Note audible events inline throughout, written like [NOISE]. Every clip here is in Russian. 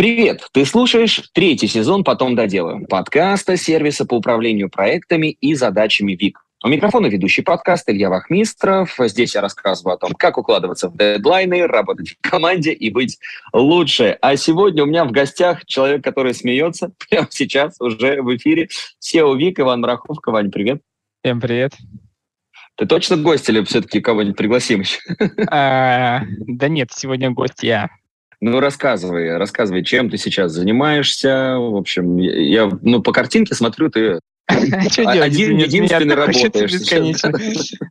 Привет! Ты слушаешь третий сезон «Потом доделаем» подкаста сервиса по управлению проектами и задачами ВИК. У микрофона ведущий подкаст Илья Вахмистров. Здесь я рассказываю о том, как укладываться в дедлайны, работать в команде и быть лучше. А сегодня у меня в гостях человек, который смеется [LAUGHS] прямо сейчас уже в эфире. SEO ВИК Иван Мараховка. Вань, привет. Всем привет. Ты точно гость или все-таки кого-нибудь пригласим еще? А, да нет, сегодня гость я. Ну, рассказывай, рассказывай, чем ты сейчас занимаешься. В общем, я ну, по картинке смотрю, ты [LAUGHS] один единственный работаешь.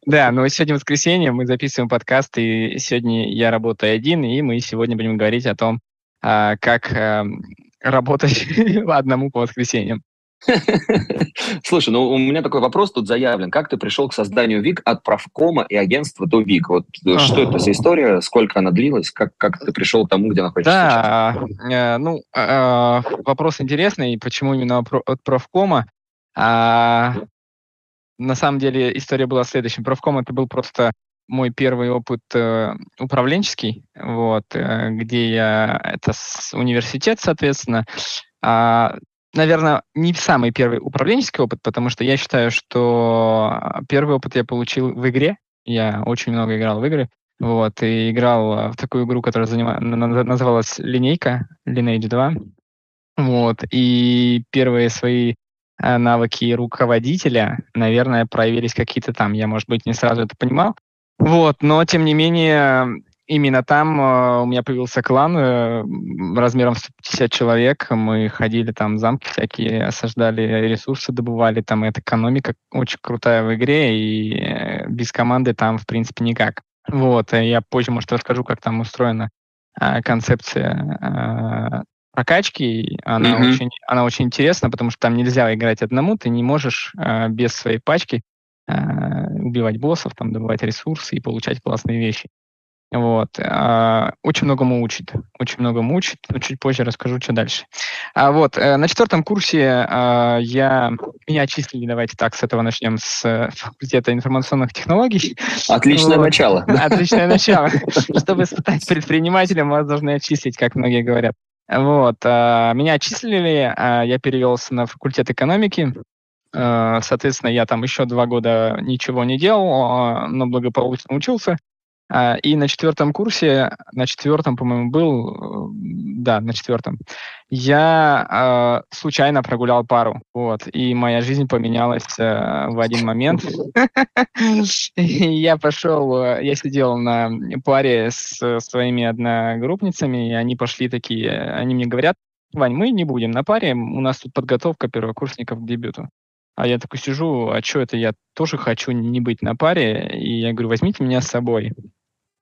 Да, но сегодня воскресенье, мы записываем подкаст, и сегодня я работаю один, и мы сегодня будем говорить о том, а, как эм, работать [LAUGHS] одному по воскресеньям. [LAUGHS] Слушай, ну у меня такой вопрос тут заявлен. Как ты пришел к созданию ВИК от правкома и агентства до ВИК? Вот э, ага. что это за история? Сколько она длилась? Как, как ты пришел к тому, где находишься Да, э, ну, э, вопрос интересный. Почему именно от правкома? А, на самом деле история была следующим. Правком это был просто мой первый опыт э, управленческий, вот, э, где я, это с, университет, соответственно, а, наверное, не самый первый управленческий опыт, потому что я считаю, что первый опыт я получил в игре. Я очень много играл в игры. Вот, и играл в такую игру, которая занима... называлась «Линейка», Lineage 2. Вот, и первые свои э, навыки руководителя, наверное, проявились какие-то там. Я, может быть, не сразу это понимал. Вот, но, тем не менее, именно там э, у меня появился клан э, размером 150 человек. Мы ходили там замки всякие, осаждали ресурсы, добывали. Там эта экономика очень крутая в игре, и э, без команды там, в принципе, никак. Вот, я позже, может, расскажу, как там устроена э, концепция э, прокачки. Она, mm-hmm. очень, она очень интересна, потому что там нельзя играть одному, ты не можешь э, без своей пачки э, убивать боссов, там, добывать ресурсы и получать классные вещи. Вот. А, очень многому учит. Очень многому учит. Но чуть позже расскажу, что дальше. А вот, э, на четвертом курсе а, я, меня отчислили, давайте так, с этого начнем, с факультета информационных технологий. Отличное вот. начало. Отличное начало. Чтобы стать предпринимателем, вас должны отчислить, как многие говорят. Вот. Меня отчислили, я перевелся на факультет экономики. Соответственно, я там еще два года ничего не делал, но благополучно учился. А, и на четвертом курсе, на четвертом, по-моему, был, э, да, на четвертом, я э, случайно прогулял пару, вот, и моя жизнь поменялась э, в один момент. [LAUGHS] Я пошел, э, я сидел на паре с своими одногруппницами, и они пошли такие, они мне говорят, Вань, мы не будем на паре, у нас тут подготовка первокурсников к дебюту. А я такой сижу, а что это, я тоже хочу не быть на паре, и я говорю, возьмите меня с собой.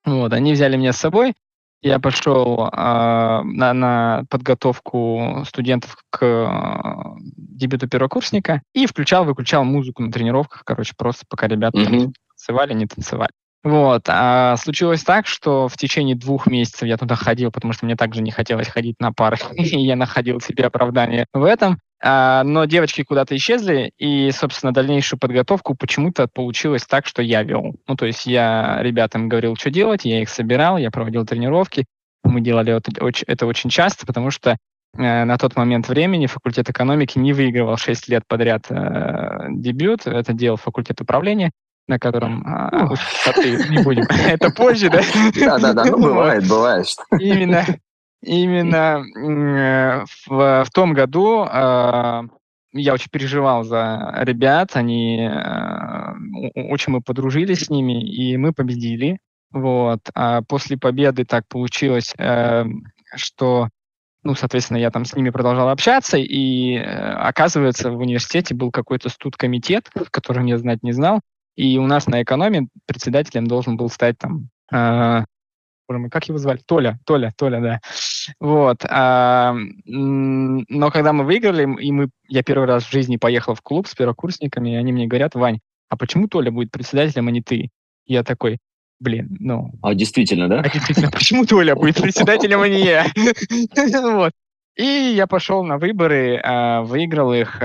Вот, они взяли меня с собой. Я пошел э, на, на подготовку студентов к э, дебюту первокурсника и включал-выключал музыку на тренировках, короче, просто пока ребята mm-hmm. там танцевали, не танцевали. Вот. А случилось так, что в течение двух месяцев я туда ходил, потому что мне также не хотелось ходить на пары, [LAUGHS] и я находил себе оправдание в этом. А, но девочки куда-то исчезли, и, собственно, дальнейшую подготовку почему-то получилось так, что я вел. Ну, то есть я ребятам говорил, что делать, я их собирал, я проводил тренировки. Мы делали это, очень часто, потому что э, на тот момент времени факультет экономики не выигрывал 6 лет подряд э, дебют. Это делал факультет управления на котором а, не будем. [LAUGHS] Это позже, да? Да-да-да, ну бывает, бывает. Именно, именно э, в, в том году э, я очень переживал за ребят, они э, очень мы подружились с ними, и мы победили. Вот. А после победы так получилось, э, что ну, соответственно, я там с ними продолжал общаться, и э, оказывается, в университете был какой-то студ-комитет, в котором я знать не знал, и у нас на экономе председателем должен был стать там, э, как его звали? Толя, Толя, Толя, да. Вот. А, но когда мы выиграли, и мы, я первый раз в жизни поехал в клуб с первокурсниками, и они мне говорят, Вань, а почему Толя будет председателем, а не ты? Я такой, блин, ну... А действительно, да? А действительно, почему Толя будет председателем, а не я? [LAUGHS] Вот. И я пошел на выборы, а, выиграл их.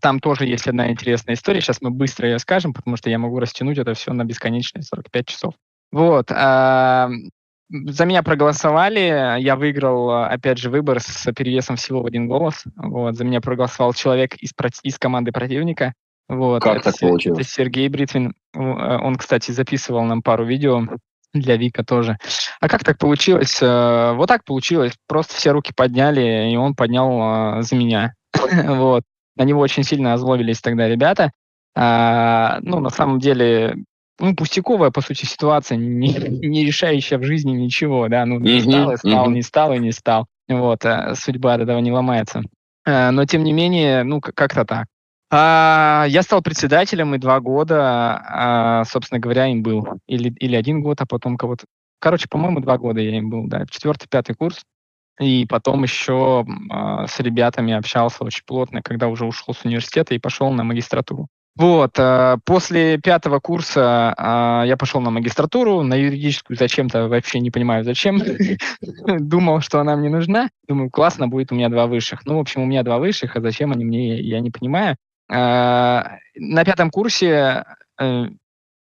Там тоже есть одна интересная история. Сейчас мы быстро ее скажем, потому что я могу растянуть это все на бесконечные 45 часов. Вот. А, за меня проголосовали, я выиграл, опять же, выбор с перевесом всего в один голос. Вот, за меня проголосовал человек из, из команды противника. Вот, как это, так получилось? Это Сергей Бритвин. Э, он, кстати, записывал нам пару видео для Вика тоже. А как так получилось? Э, вот так получилось. Просто все руки подняли, и он поднял э, за меня. [LAUGHS] вот. На него очень сильно озлобились тогда ребята. А, ну, на самом деле, ну, пустяковая, по сути, ситуация, не, [LAUGHS] не решающая в жизни ничего, да, ну, не стал и стал, не стал и не стал. Вот, а судьба от этого не ломается. А, но, тем не менее, ну, как-то так. А, я стал председателем, и два года, а, собственно говоря, им был. Или, или один год, а потом кого-то... Короче, по-моему, два года я им был, да, четвертый, пятый курс. И потом еще а, с ребятами общался очень плотно, когда уже ушел с университета и пошел на магистратуру. Вот, а, после пятого курса а, я пошел на магистратуру, на юридическую зачем-то, вообще не понимаю зачем. [LAUGHS] Думал, что она мне нужна. Думаю, классно, будет у меня два высших. Ну, в общем, у меня два высших, а зачем они мне, я не понимаю. А, на пятом курсе, э,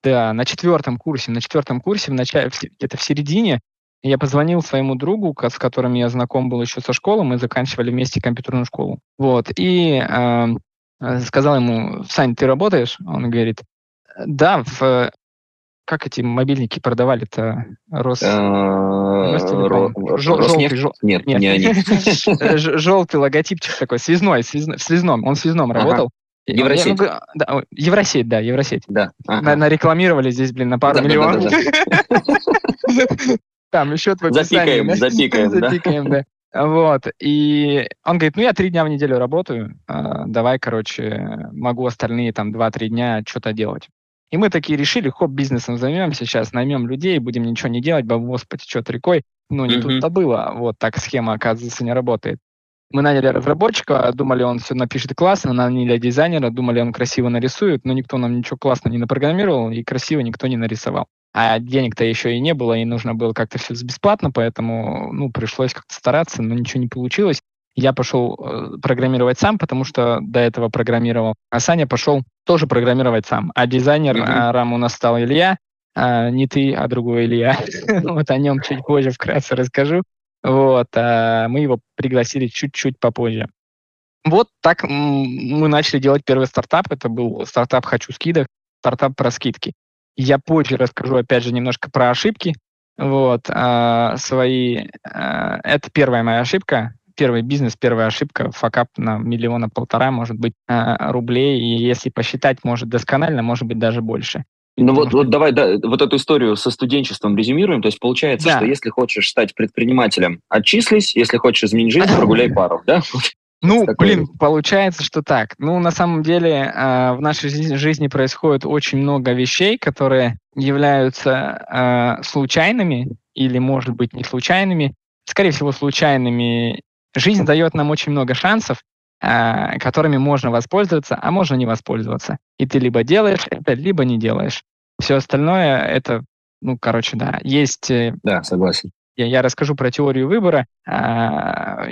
да, на четвертом курсе, на четвертом курсе, в начале, где-то в середине, я позвонил своему другу, с которым я знаком был еще со школы, мы заканчивали вместе компьютерную школу. Вот, и э, сказал ему, Сань, ты работаешь? Он говорит, да, в как эти мобильники продавали-то? Рос... Э, желтый, Нет, не они. [LAUGHS] Желтый логотипчик такой, связной, в связном, он в связном работал. Евросеть. Ну, да, Евросеть, да, Евросеть. Да. Ага. Нарекламировали здесь, блин, на пару миллионов. [LAUGHS] Там еще твой Запикаем, запикаем, запикаем, да. Вот, и он говорит, ну, я три дня в неделю работаю, а, давай, короче, могу остальные там два-три дня что-то делать. И мы такие решили, хоп, бизнесом займемся сейчас, наймем людей, будем ничего не делать, бабос потечет рекой. Ну, не тут-то было. Вот так схема, оказывается, не работает. Мы наняли разработчика, думали, он все напишет классно, наняли дизайнера, думали, он красиво нарисует, но никто нам ничего классно не напрограммировал, и красиво никто не нарисовал. А денег-то еще и не было, и нужно было как-то все бесплатно, поэтому ну, пришлось как-то стараться, но ничего не получилось. Я пошел э, программировать сам, потому что до этого программировал. А Саня пошел тоже программировать сам. А дизайнер mm-hmm. рам у нас стал Илья, а, не ты, а другой Илья. [LAUGHS] [LAUGHS] вот о нем чуть позже вкратце расскажу. Вот, а мы его пригласили чуть-чуть попозже. Вот так мы начали делать первый стартап. Это был стартап «Хочу скидок», стартап про скидки. Я позже расскажу, опять же, немножко про ошибки. Вот, а, свои... А, это первая моя ошибка. Первый бизнес, первая ошибка, факап на миллиона полтора, может быть, а, рублей. И если посчитать, может, досконально, может быть, даже больше. Ну вот, вот давай да, вот эту историю со студенчеством резюмируем. То есть получается, да. что если хочешь стать предпринимателем, отчислись, если хочешь изменить жизнь, [LAUGHS] прогуляй пару, да? Ну, блин, получается, что так. Ну, на самом деле в нашей жизни происходит очень много вещей, которые являются случайными или, может быть, не случайными. Скорее всего, случайными. Жизнь дает нам очень много шансов, а, которыми можно воспользоваться, а можно не воспользоваться. И ты либо делаешь это, либо не делаешь. Все остальное это, ну, короче, да, есть... Э, да, согласен. Я, я расскажу про теорию выбора. А,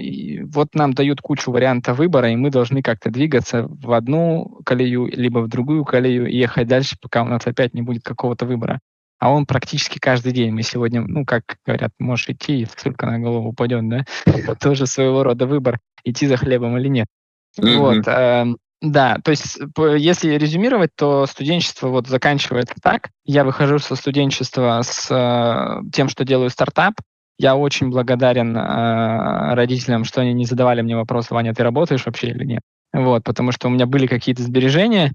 вот нам дают кучу вариантов выбора, и мы должны как-то двигаться в одну колею, либо в другую колею и ехать дальше, пока у нас опять не будет какого-то выбора. А он практически каждый день. Мы сегодня, ну, как говорят, можешь идти, и ссылка на голову упадет, да? [LAUGHS] Тоже своего рода выбор, идти за хлебом или нет. Вот, э, да, то есть если резюмировать, то студенчество вот заканчивается так. Я выхожу со студенчества с э, тем, что делаю стартап. Я очень благодарен э, родителям, что они не задавали мне вопрос, Ваня, ты работаешь вообще или нет? Вот, потому что у меня были какие-то сбережения,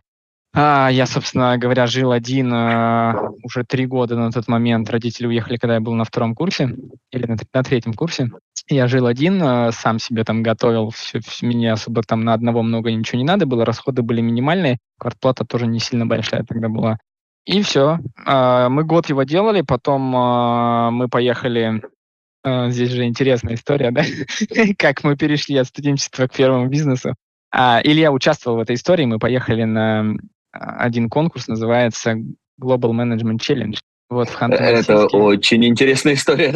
а, я, собственно говоря, жил один а, уже три года на тот момент. Родители уехали, когда я был на втором курсе или на, на третьем курсе. Я жил один, а, сам себе там готовил, все, все, мне особо там на одного много ничего не надо было, расходы были минимальные, квартплата тоже не сильно большая тогда была. И все. А, мы год его делали, потом а, мы поехали Здесь же интересная история, да? [LAUGHS] как мы перешли от студенчества к первому бизнесу. А, Илья участвовал в этой истории, мы поехали на один конкурс, называется Global Management Challenge. Вот в Это очень интересная история.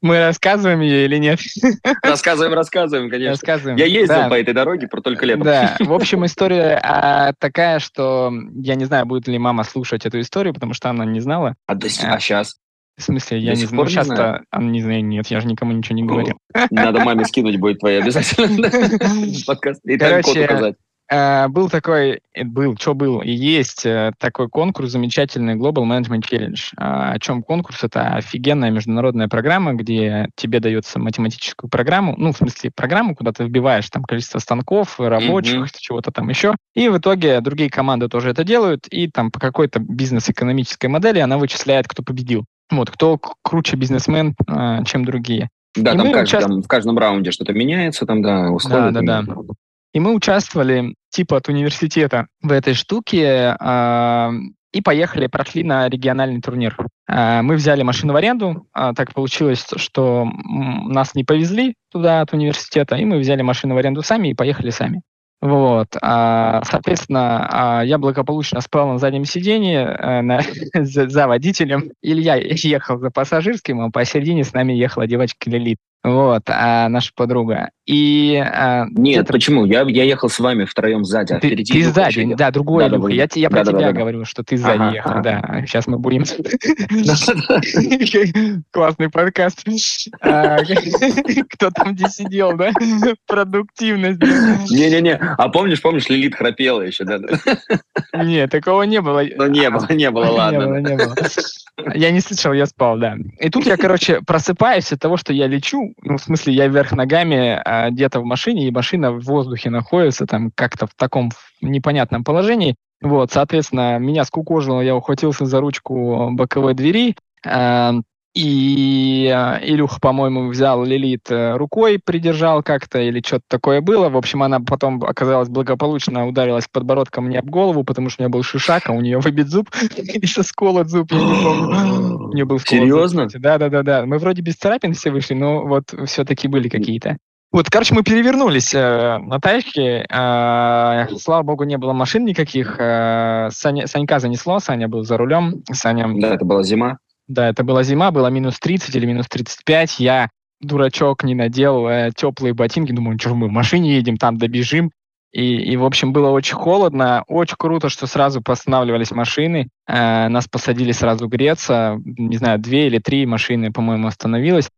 Мы рассказываем ее или нет? [LAUGHS] Рассказываем, рассказываем, конечно. Рассказываем. Я ездил да. по этой дороге, про только летом. Да, в [LAUGHS] общем, история а, такая, что я не знаю, будет ли мама слушать эту историю, потому что она не знала. А, а сейчас? В смысле, я До не знаю, часто, а, не знаю, нет, я же никому ничего не говорил. Надо маме скинуть будет твои обязательно [LAUGHS] Короче, Э, был такой, э, был, что был, и есть э, такой конкурс замечательный Global Management Challenge. А, о чем конкурс? Это офигенная международная программа, где тебе дается математическую программу, ну, в смысле, программу, куда ты вбиваешь там количество станков, рабочих, mm-hmm. чего-то там еще. И в итоге другие команды тоже это делают, и там по какой-то бизнес-экономической модели она вычисляет, кто победил. Вот, кто круче бизнесмен, чем другие. Да, там, каждый, участ... там в каждом раунде что-то меняется, там, да, условия. Да, да, да. И мы участвовали типа от университета в этой штуке э, и поехали, прошли на региональный турнир. Э, мы взяли машину в аренду, э, так получилось, что нас не повезли туда от университета, и мы взяли машину в аренду сами и поехали сами. Вот, а, соответственно, я благополучно спал на заднем сиденье э, на, [LAUGHS] за, за водителем. Илья ехал за пассажирским, а посередине с нами ехала девочка Лилит. Вот, а наша подруга. И, а, Нет, это... почему? Я, я ехал с вами втроем сзади, а ты, впереди Ты сзади, ехал. да, другой да, Илюха. Я, я да, про да, тебя да, говорю, что ты сзади ага, ехал, ага. да. Сейчас мы будем... [LAUGHS] Классный подкаст. А, [LAUGHS] кто там где сидел, да? Продуктивность. Не-не-не, а помнишь, помнишь, Лилит храпела еще, да? Нет, такого не было. Ну, не было, не было, ладно. Я не слышал, я спал, да. И тут я, короче, просыпаюсь от того, что я лечу, ну, в смысле, я вверх ногами а, где-то в машине, и машина в воздухе находится там как-то в таком непонятном положении. Вот, соответственно, меня скукожило, я ухватился за ручку боковой двери, а, и э, Илюха, по-моему, взял Лилит э, рукой, придержал как-то, или что-то такое было. В общем, она потом оказалась благополучно, ударилась подбородком мне об голову, потому что у меня был шишак, а у нее выбит зуб, [LAUGHS] или сколот зуб, я не помню. У нее был Серьезно? Да-да-да. Мы вроде без царапин все вышли, но вот все-таки были какие-то. Вот, короче, мы перевернулись э, на тачке. Э, слава богу, не было машин никаких. Э, Саня, Санька занесло, Саня был за рулем. Саня... Да, это была зима. Да, это была зима, было минус 30 или минус 35. Я, дурачок, не надел э, теплые ботинки. Думаю, что мы в машине едем, там добежим. И, и, в общем, было очень холодно. Очень круто, что сразу постанавливались машины. Э, нас посадили сразу греться. Не знаю, две или три машины, по-моему, остановилось.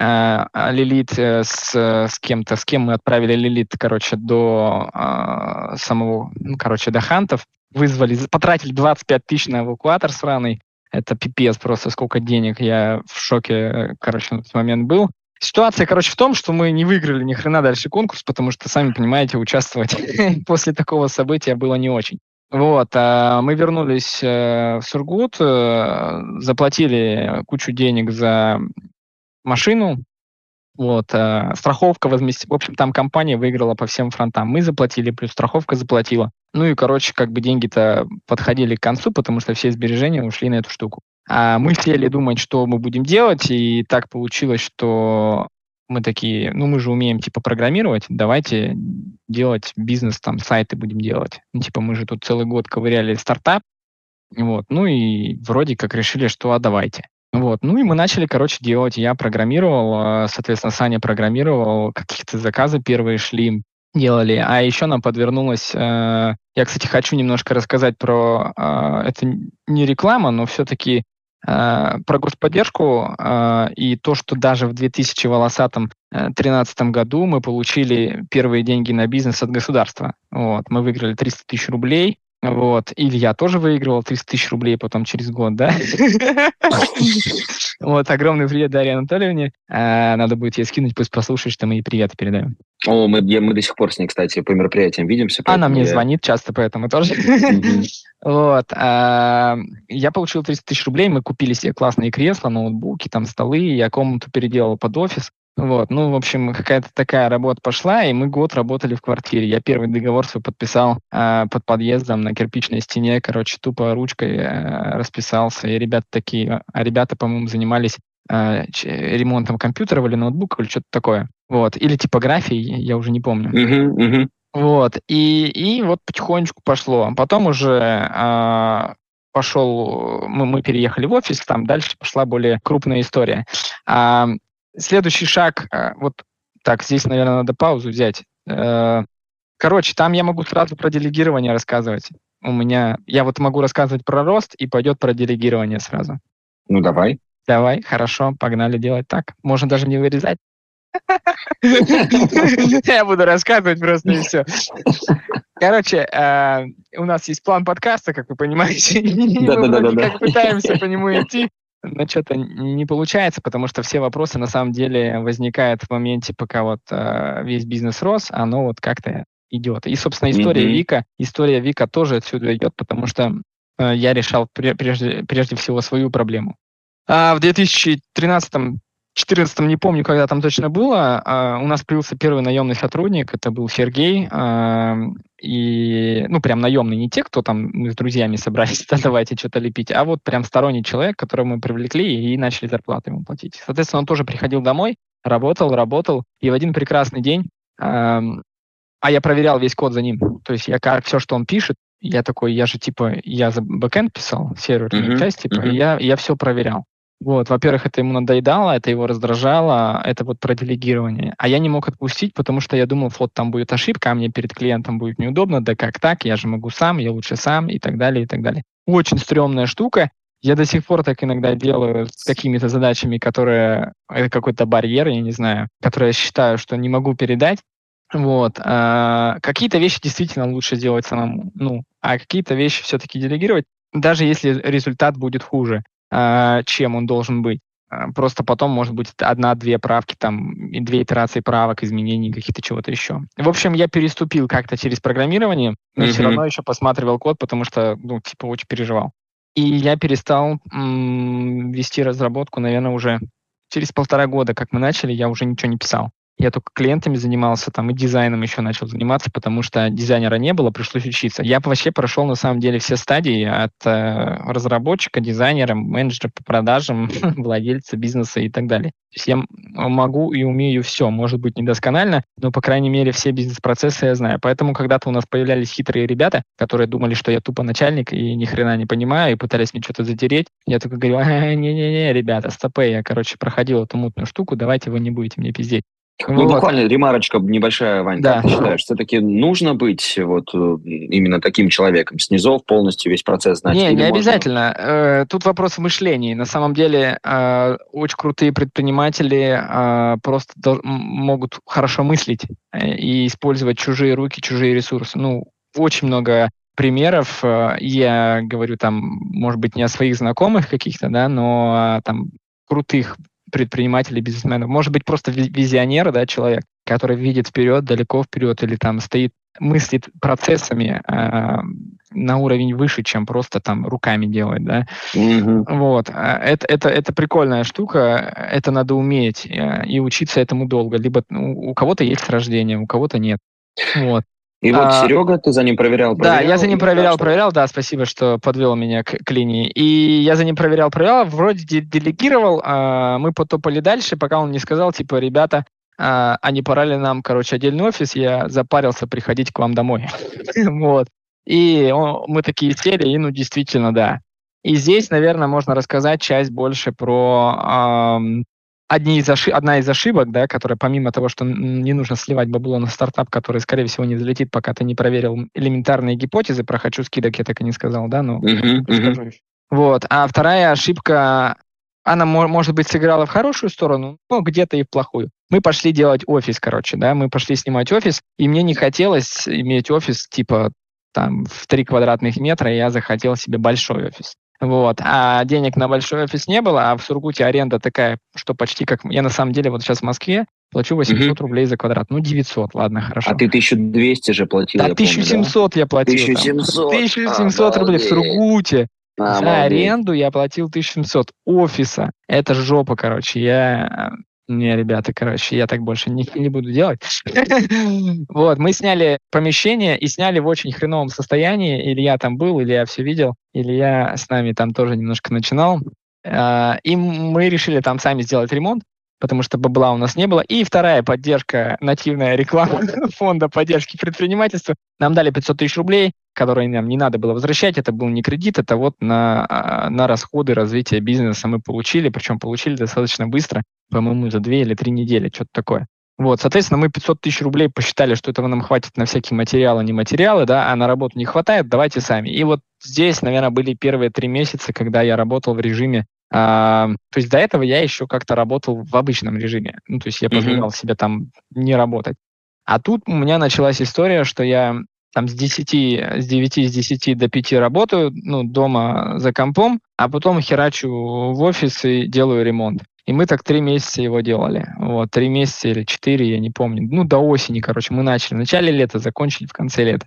Э, а Лилит э, с, с кем-то, с кем мы отправили Лилит, короче, до э, самого, ну, короче, до хантов. Вызвали, потратили 25 тысяч на эвакуатор сраный. Это пипец просто, сколько денег. Я в шоке, короче, на тот момент был. Ситуация, короче, в том, что мы не выиграли ни хрена дальше конкурс, потому что, сами понимаете, участвовать [LAUGHS] после такого события было не очень. Вот, а мы вернулись э, в Сургут, э, заплатили кучу денег за машину, вот, э, страховка возместила. В общем, там компания выиграла по всем фронтам. Мы заплатили, плюс страховка заплатила. Ну и, короче, как бы деньги-то подходили к концу, потому что все сбережения ушли на эту штуку. А мы сели думать, что мы будем делать, и так получилось, что мы такие, ну мы же умеем типа программировать, давайте делать бизнес, там сайты будем делать. Ну, типа мы же тут целый год ковыряли стартап, вот, ну и вроде как решили, что а давайте. Вот, ну и мы начали, короче, делать. Я программировал, а, соответственно, Саня программировал, какие-то заказы первые шли, делали. А еще нам подвернулось... Э, я, кстати, хочу немножко рассказать про... Э, это не реклама, но все-таки э, про господдержку э, и то, что даже в 2000 волосатом 2013 году мы получили первые деньги на бизнес от государства. Вот, мы выиграли 300 тысяч рублей. Вот. Илья тоже выигрывал 300 тысяч рублей потом через год, да? [LAUGHS] Вот, огромный привет Дарье Анатольевне. А, надо будет ей скинуть, пусть послушает, что мы ей привет передаем. О, мы, мы до сих пор с ней, кстати, по мероприятиям видимся. Она мне звонит часто, поэтому тоже. [LAUGHS] Вот. А, я получил 300 тысяч рублей, мы купили себе классные кресла, ноутбуки, там столы, я комнату переделал под офис. Вот, ну, в общем, какая-то такая работа пошла, и мы год работали в квартире. Я первый договор свой подписал э, под подъездом на кирпичной стене, короче, тупо ручкой э, расписался. И ребята такие, а ребята, по-моему, занимались э, ремонтом компьютеров или ноутбуков или что-то такое. Вот, или типографией, я уже не помню. Uh-huh, uh-huh. Вот, и, и вот потихонечку пошло. Потом уже э, пошел, мы, мы переехали в офис, там дальше пошла более крупная история. А, Следующий шаг, э, вот так, здесь, наверное, надо паузу взять. Э, короче, там я могу сразу про делегирование рассказывать. У меня, я вот могу рассказывать про рост, и пойдет про делегирование сразу. Ну, давай. Давай, хорошо, погнали делать так. Можно даже не вырезать. Я буду рассказывать просто и все. Короче, э, у нас есть план подкаста, как вы понимаете. Мы как пытаемся по нему идти, но что-то не получается, потому что все вопросы на самом деле возникают в моменте, пока вот э, весь бизнес рос, оно вот как-то идет. И, собственно, история Вика, история Вика тоже отсюда идет, потому что э, я решал прежде, прежде всего свою проблему. А в 2013 14 не помню, когда там точно было, а, у нас появился первый наемный сотрудник, это был Сергей, а, и, ну, прям наемный, не те, кто там мы с друзьями собрались, [LAUGHS] да, давайте что-то лепить, а вот прям сторонний человек, которого мы привлекли и начали зарплату ему платить. Соответственно, он тоже приходил домой, работал, работал, и в один прекрасный день, а, а я проверял весь код за ним, то есть я как все, что он пишет, я такой, я же типа, я за бэкэнд писал, серверную mm-hmm. часть, типа, mm-hmm. я, я все проверял. Вот, во-первых, это ему надоедало, это его раздражало, это вот про делегирование. А я не мог отпустить, потому что я думал, вот там будет ошибка, а мне перед клиентом будет неудобно, да как так, я же могу сам, я лучше сам и так далее, и так далее. Очень стрёмная штука. Я до сих пор так иногда делаю с какими-то задачами, которые это какой-то барьер, я не знаю, которые я считаю, что не могу передать. Вот. А, какие-то вещи действительно лучше делать самому, ну, а какие-то вещи все-таки делегировать, даже если результат будет хуже. А, чем он должен быть. А, просто потом может быть одна-две правки, там, и две итерации правок, изменений каких-то чего-то еще. В общем, я переступил как-то через программирование, но mm-hmm. все равно еще посматривал код, потому что, ну, типа, очень переживал. И я перестал м- вести разработку, наверное, уже через полтора года, как мы начали, я уже ничего не писал. Я только клиентами занимался, там и дизайном еще начал заниматься, потому что дизайнера не было, пришлось учиться. Я вообще прошел на самом деле все стадии от э, разработчика, дизайнера, менеджера по продажам, [LAUGHS] владельца бизнеса и так далее. То есть я могу и умею все, может быть недосконально, но по крайней мере все бизнес-процессы я знаю. Поэтому когда-то у нас появлялись хитрые ребята, которые думали, что я тупо начальник и ни хрена не понимаю, и пытались мне что-то затереть. Я только говорю, не-не-не, ребята, стопы, я, короче, проходил эту мутную штуку, давайте вы не будете мне пиздеть. Ну, вот. буквально ремарочка небольшая, Вань, да. как ты считаешь, все-таки нужно быть вот э, именно таким человеком, снизов полностью весь процесс знать? Не, не можно... обязательно. Э, тут вопрос в мышлении. На самом деле э, очень крутые предприниматели просто могут хорошо мыслить и использовать чужие руки, чужие ресурсы. Ну, очень много примеров. Я говорю там, может быть, не о своих знакомых каких-то, да, но там крутых предпринимателей, бизнесменов. Может быть, просто визионер, да, человек, который видит вперед, далеко вперед, или там стоит, мыслит процессами э, на уровень выше, чем просто там руками делать, да. Mm-hmm. Вот. А, это, это, это прикольная штука, это надо уметь э, и учиться этому долго. Либо ну, у кого-то есть рождение, у кого-то нет. Вот. И вот а, Серега, ты за ним проверял, проверял? Да, я за ним проверял, проверял, да, спасибо, что подвел меня к, к линии. И я за ним проверял, проверял, вроде делегировал, а, мы потопали дальше, пока он не сказал, типа, ребята, а, а не пора ли нам, короче, отдельный офис, я запарился приходить к вам домой. [LAUGHS] вот. И он, мы такие сели, и ну, действительно, да. И здесь, наверное, можно рассказать часть больше про одни из ошиб... одна из ошибок, да, которая помимо того, что не нужно сливать бабло на стартап, который, скорее всего, не залетит, пока ты не проверил элементарные гипотезы, про хочу скидок я так и не сказал, да, но uh-huh, uh-huh. Вот. А вторая ошибка, она, может быть, сыграла в хорошую сторону, но где-то и в плохую. Мы пошли делать офис, короче, да, мы пошли снимать офис, и мне не хотелось иметь офис типа там в 3 квадратных метра, и я захотел себе большой офис. Вот. А денег на большой офис не было, а в Сургуте аренда такая, что почти как... Я на самом деле вот сейчас в Москве плачу 800 угу. рублей за квадрат. Ну, 900, ладно, хорошо. А ты 1200 же платил, Да, я 1700 помню, да? я платил. 1700? 1700 рублей в Сургуте. А, за аренду я платил 1700 офиса. Это жопа, короче. Я не, ребята, короче, я так больше не, не буду делать. [LAUGHS] Вот, мы сняли помещение и сняли в очень хреновом состоянии. Или я там был, или я все видел, или я с нами там тоже немножко начинал. А, и мы решили там сами сделать ремонт, потому что бабла у нас не было. И вторая поддержка, нативная реклама [LAUGHS] фонда поддержки предпринимательства. Нам дали 500 тысяч рублей, которые нам не надо было возвращать. Это был не кредит, это вот на, а, на расходы развития бизнеса мы получили, причем получили достаточно быстро по-моему, за две или три недели, что-то такое. Вот, соответственно, мы 500 тысяч рублей посчитали, что этого нам хватит на всякие материалы, не материалы, да, а на работу не хватает, давайте сами. И вот здесь, наверное, были первые три месяца, когда я работал в режиме А, то есть до этого я еще как-то работал в обычном режиме. Ну, то есть я позволял mm-hmm. себе там не работать. А тут у меня началась история, что я там с 10, с 9, с 10 до 5 работаю, ну, дома за компом, а потом херачу в офис и делаю ремонт. И мы так три месяца его делали. Вот, три месяца или четыре, я не помню. Ну, до осени, короче, мы начали. В начале лета, закончили в конце лета.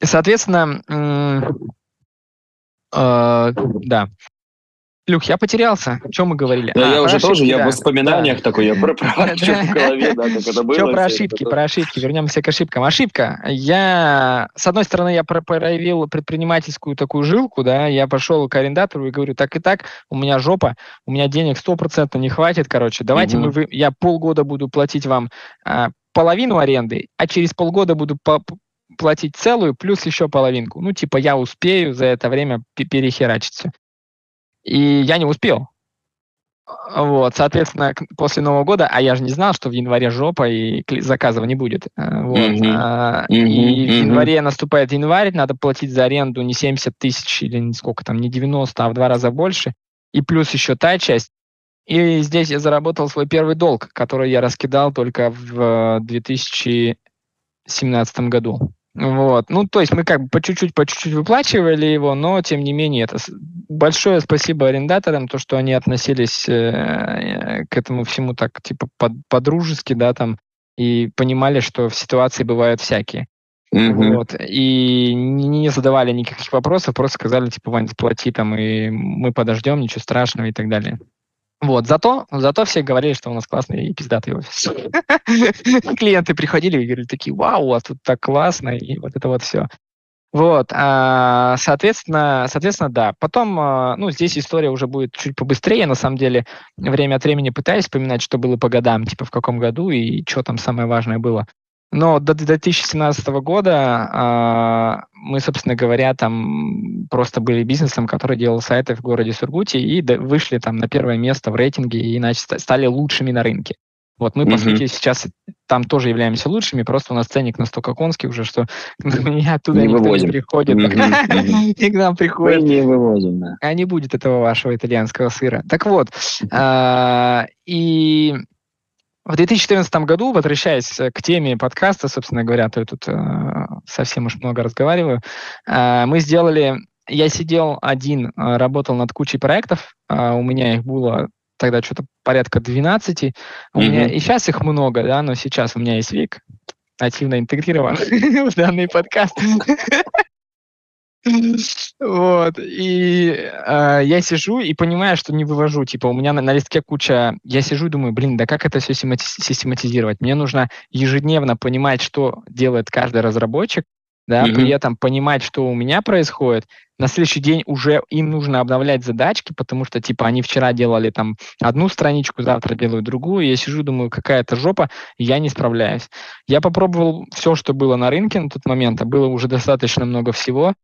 И, соответственно, э, да, Люк, я потерялся. О чем мы говорили? Да, а, я уже ошибки, тоже, я да. в воспоминаниях да. такой, я про, про в голове, да, как это было. Что про ошибки, про ошибки, вернемся к ошибкам. Ошибка. Я, с одной стороны, я проявил предпринимательскую такую жилку, да, я пошел к арендатору и говорю, так и так, у меня жопа, у меня денег сто процентов не хватит, короче, давайте мы, я полгода буду платить вам а, половину аренды, а через полгода буду платить целую плюс еще половинку. Ну, типа, я успею за это время перехерачить все. И я не успел. Вот, соответственно, после Нового года, а я же не знал, что в январе жопа и заказов не будет. Э, вот. Mm-hmm. И mm-hmm. в январе наступает январь, надо платить за аренду не 70 тысяч или не сколько там, не 90, а в два раза больше. И плюс еще та часть. И здесь я заработал свой первый долг, который я раскидал только в 2017 году. Вот. Ну, то есть мы как бы по чуть-чуть, по чуть-чуть выплачивали его, но тем не менее это большое спасибо арендаторам, то, что они относились э, к этому всему так типа под, по-дружески, да, там, и понимали, что в ситуации бывают всякие. Mm-hmm. Вот. И не задавали никаких вопросов, просто сказали, типа, Вань, заплати там, и мы подождем, ничего страшного и так далее. Вот, зато, зато все говорили, что у нас классный и пиздатый офис. [LAUGHS] Клиенты приходили и говорили такие, вау, а тут так классно, и вот это вот все. Вот, а, соответственно, соответственно, да. Потом, а, ну, здесь история уже будет чуть побыстрее. На самом деле, время от времени пытаюсь вспоминать, что было по годам, типа в каком году и что там самое важное было. Но до 2017 года э, мы, собственно говоря, там просто были бизнесом, который делал сайты в городе Сургуте и вышли там на первое место в рейтинге и иначе стали лучшими на рынке. Вот мы, mm-hmm. по сути, сейчас там тоже являемся лучшими, просто у нас ценник настолько конский уже, что [LAUGHS] меня оттуда не никто вывозим. не приходит. [LAUGHS] И к нам приходит. Мы не вывозим, да. А не будет этого вашего итальянского сыра. Так вот, а, и в 2014 году, возвращаясь э, к теме подкаста, собственно говоря, то я тут э, совсем уж много разговариваю, э, мы сделали... Я сидел один, э, работал над кучей проектов, э, у меня их было тогда что-то порядка 12, у mm-hmm. меня и сейчас их много, да, но сейчас у меня есть Вик, нативно интегрирован [LAUGHS] в данный подкаст. [LAUGHS] [LAUGHS] Вот. И э, я сижу и понимаю, что не вывожу. Типа, у меня на, на листке куча... Я сижу и думаю, блин, да как это все систематизировать? Мне нужно ежедневно понимать, что делает каждый разработчик, да, mm-hmm. при этом понимать, что у меня происходит. На следующий день уже им нужно обновлять задачки, потому что, типа, они вчера делали там одну страничку, завтра делают другую. Я сижу, думаю, какая-то жопа, я не справляюсь. Я попробовал все, что было на рынке на тот момент, а было уже достаточно много всего.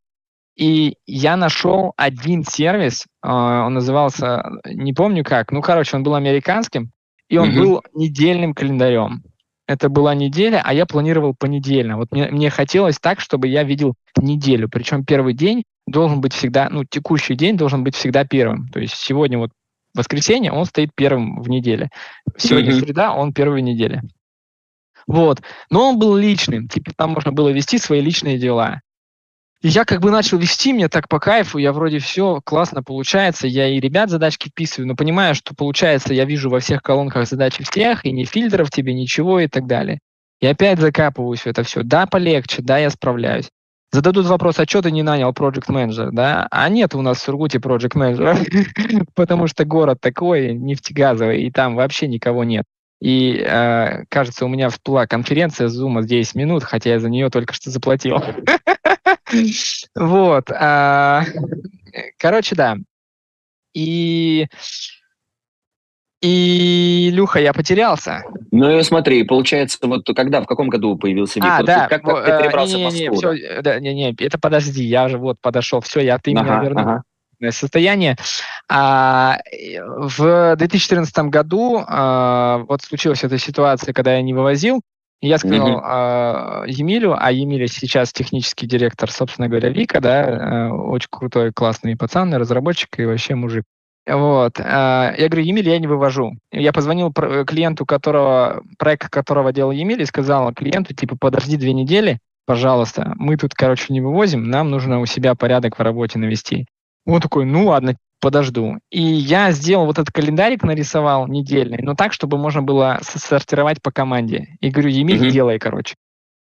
И я нашел один сервис, э, он назывался, не помню как, ну, короче, он был американским, и он mm-hmm. был недельным календарем. Это была неделя, а я планировал понедельно. Вот мне, мне хотелось так, чтобы я видел неделю. Причем первый день должен быть всегда, ну, текущий день должен быть всегда первым. То есть сегодня вот воскресенье, он стоит первым в неделе. Сегодня mm-hmm. среда, он первый в неделе. Вот. Но он был личным. Типа там можно было вести свои личные дела. И я как бы начал вести, мне так по кайфу, я вроде все классно получается, я и ребят задачки вписываю, но понимаю, что получается, я вижу во всех колонках задачи всех, и ни фильтров тебе, ничего и так далее. И опять закапываюсь в это все. Да, полегче, да, я справляюсь. Зададут вопрос, а что ты не нанял project менеджер, да? А нет у нас в Сургуте project менеджера, [LAUGHS] потому что город такой, нефтегазовый, и там вообще никого нет. И, э, кажется, у меня всплыла конференция Zoom 10 минут, хотя я за нее только что заплатил. [LAUGHS] Вот. А, короче, да. И и, Люха, я потерялся. Ну, смотри, получается, вот когда, в каком году появился? А, вот да. Как, как ты перебрался не, не, не, все, да, не, не, это подожди, я же вот подошел, все, я ты ага, меня вернул. Ага состояние. А, в 2014 году а, вот случилась эта ситуация, когда я не вывозил, я сказал mm-hmm. а, Емилю, а Емиля сейчас технический директор, собственно говоря, Вика, да, очень крутой, классный пацан, разработчик и вообще мужик. Вот. А, я говорю, Емель, я не вывожу. Я позвонил клиенту, которого, проект которого делал Емель, и сказал клиенту, типа, подожди две недели, пожалуйста, мы тут, короче, не вывозим, нам нужно у себя порядок в работе навести. Он такой, ну ладно, подожду. И я сделал вот этот календарик, нарисовал недельный, но так, чтобы можно было сортировать по команде. И говорю, Емель, mm-hmm. делай, короче.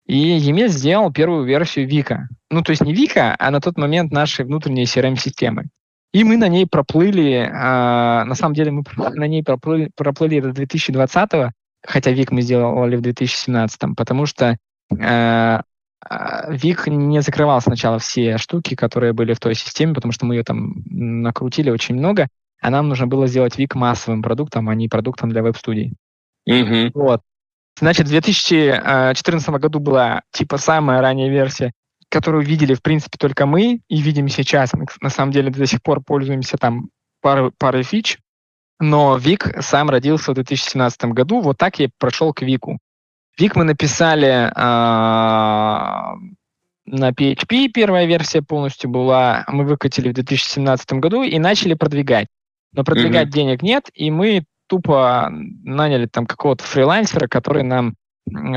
И Емель сделал первую версию Вика. Ну, то есть не Вика, а на тот момент нашей внутренней CRM-системы. И мы на ней проплыли, э, на самом деле мы на ней проплыли, проплыли до 2020 хотя Вик мы сделали в 2017, потому что э, Вик не закрывал сначала все штуки, которые были в той системе, потому что мы ее там накрутили очень много, а нам нужно было сделать Вик массовым продуктом, а не продуктом для веб-студий. Mm-hmm. Вот. Значит, в 2014 году была типа самая ранняя версия которую видели, в принципе, только мы и видим сейчас. Мы, на самом деле, до сих пор пользуемся там парой, парой фич, но Вик сам родился в 2017 году, вот так я прошел к Вику. Вик мы написали э, на PHP, первая версия полностью была, мы выкатили в 2017 году и начали продвигать. Но продвигать mm-hmm. денег нет, и мы тупо наняли там какого-то фрилансера, который нам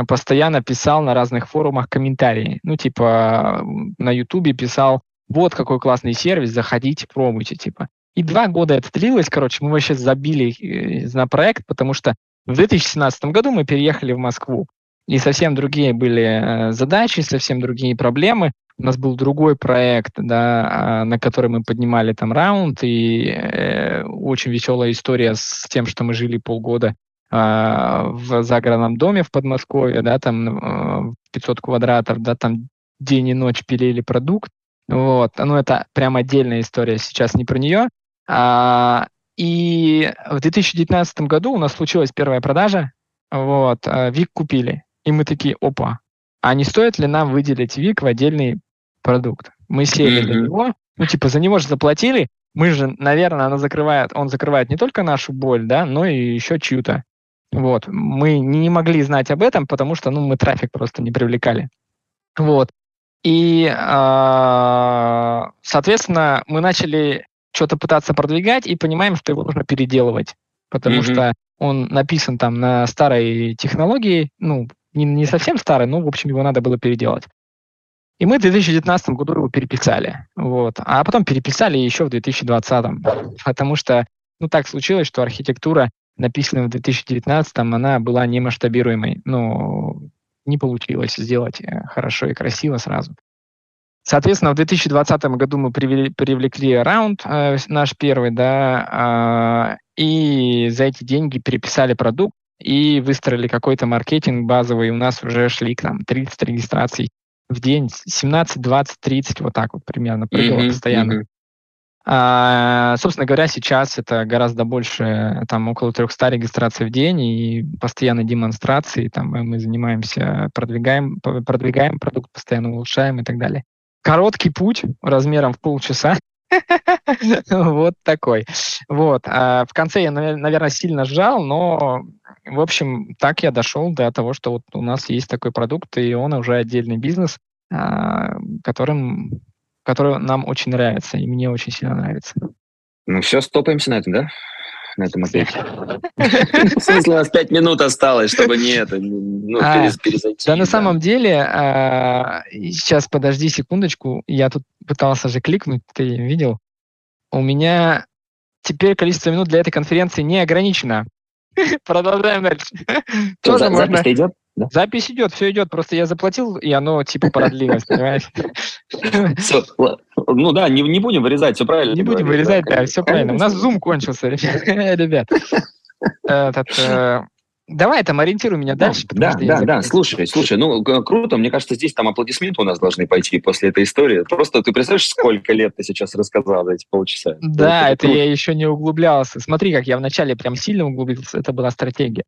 постоянно писал на разных форумах комментарии. Ну, типа, на Ютубе писал, вот какой классный сервис, заходите, пробуйте, типа. И два года это длилось, короче, мы вообще забили э, на проект, потому что в 2017 году мы переехали в Москву, и совсем другие были э, задачи, совсем другие проблемы. У нас был другой проект, да, а, на который мы поднимали там раунд, и э, очень веселая история с тем, что мы жили полгода а, в загородном доме в Подмосковье, да, там 500 э, квадратов, да, там день и ночь пилили продукт. Вот, ну это прям отдельная история, сейчас не про нее. А, и в 2019 году у нас случилась первая продажа, вот, а, ВИК купили. И мы такие, опа, а не стоит ли нам выделить ВИК в отдельный продукт? Мы сели mm-hmm. за него, ну типа за него же заплатили, мы же, наверное, она закрывает, он закрывает не только нашу боль, да, но и еще чью-то. Вот. Мы не могли знать об этом, потому что ну, мы трафик просто не привлекали. Вот. И, э, соответственно, мы начали что-то пытаться продвигать и понимаем, что его нужно переделывать, потому mm-hmm. что он написан там на старой технологии, ну, не, не совсем старой, но, в общем, его надо было переделать. И мы в 2019 году его переписали. Вот. А потом переписали еще в 2020, потому что ну, так случилось, что архитектура написанная в 2019, она была не масштабируемой. Ну, не получилось сделать э, хорошо и красиво сразу. Соответственно, в 2020 году мы привлекли раунд, э, наш первый, да, э, и за эти деньги переписали продукт и выстроили какой-то маркетинг базовый. У нас уже шли к нам 30 регистраций в день, 17, 20, 30, вот так вот примерно, прыгало mm-hmm, постоянно. Mm-hmm. А, собственно говоря, сейчас это гораздо больше, там около 300 регистраций в день и постоянно демонстрации, там мы занимаемся, продвигаем, продвигаем продукт, постоянно улучшаем и так далее. Короткий путь размером в полчаса, [LAUGHS] вот такой. Вот. А в конце я, наверное, сильно сжал, но, в общем, так я дошел до того, что вот у нас есть такой продукт, и он уже отдельный бизнес, а, которым который нам очень нравится, и мне очень сильно нравится. Ну все, стопаемся на этом, да? На этом опять. В смысле, у нас пять минут осталось, чтобы не это, ну, а, перезайти. Да, на самом деле, а, сейчас подожди секундочку, я тут пытался же кликнуть, ты видел? У меня теперь количество минут для этой конференции не ограничено. [LAUGHS] Продолжаем дальше. Тоже можно... идет? Да? Запись идет, все идет. Просто я заплатил, и оно типа продлилось, понимаешь? Все, ну да, не, не будем вырезать, все правильно. Не будем вырезать, да, все правильно. У нас Zoom кончился, ребят. [LAUGHS] Э, Давай там ориентируй меня дальше. Да, да, да, слушай, слушай, ну круто, мне кажется, здесь там аплодисменты у нас должны пойти после этой истории. Просто ты представляешь, сколько лет ты сейчас рассказал за эти полчаса? Да, это, это я еще не углублялся. Смотри, как я вначале прям сильно углубился, это была стратегия.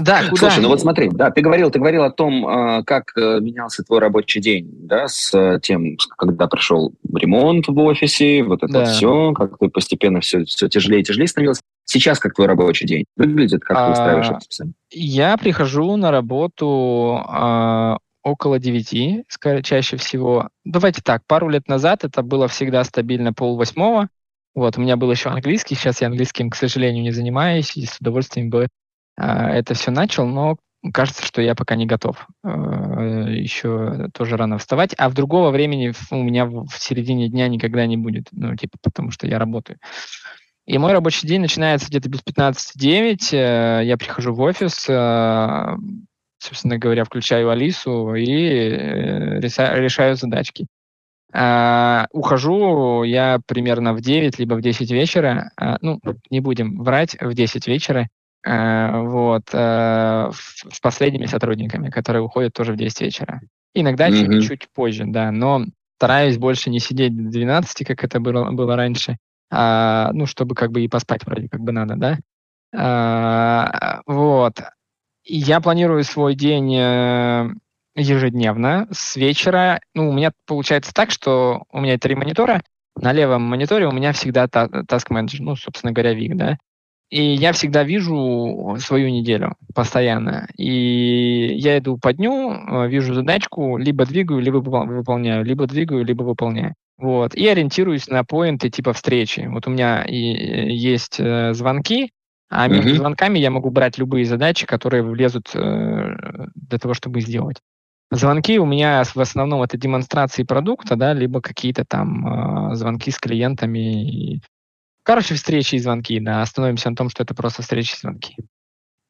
Да, куда? Слушай, ну вот смотри, да, ты говорил, ты говорил о том, а, как э, менялся твой рабочий день, да, с э, тем, когда пришел ремонт в офисе, вот это да. все, как ты постепенно все, все тяжелее и тяжелее становилось. Сейчас как твой рабочий день выглядит, как а, ты устраиваешь это Я прихожу на работу а, около девяти, чаще всего. Давайте так, пару лет назад это было всегда стабильно пол восьмого, Вот, у меня был еще английский, сейчас я английским, к сожалению, не занимаюсь, и с удовольствием бы а, это все начал, но кажется, что я пока не готов. А, еще тоже рано вставать. А в другого времени у меня в середине дня никогда не будет. Ну, типа, потому что я работаю. И мой рабочий день начинается где-то без 15-9. Э, я прихожу в офис, э, собственно говоря, включаю Алису и э, решаю задачки. Ухожу я примерно в 9 либо в 10 вечера. Ну, не будем врать, в 10 вечера. Вот. С последними сотрудниками, которые уходят тоже в 10 вечера. Иногда mm-hmm. чуть-чуть позже, да. Но стараюсь больше не сидеть до 12, как это было, было раньше а, ну, чтобы как бы и поспать вроде как бы надо, да. А, вот. Я планирую свой день э, ежедневно с вечера. Ну, у меня получается так, что у меня три монитора. На левом мониторе у меня всегда Task Manager, ну, собственно говоря, Вик, да. И я всегда вижу свою неделю постоянно. И я иду по дню, э, вижу задачку, либо двигаю, либо выполняю, либо двигаю, либо выполняю. Вот. И ориентируюсь на поинты типа встречи. Вот у меня и есть э, звонки, а между mm-hmm. звонками я могу брать любые задачи, которые влезут э, для того, чтобы сделать. Звонки у меня в основном это демонстрации продукта, да, либо какие-то там э, звонки с клиентами. Короче, встречи и звонки, да. Остановимся на том, что это просто встречи и звонки.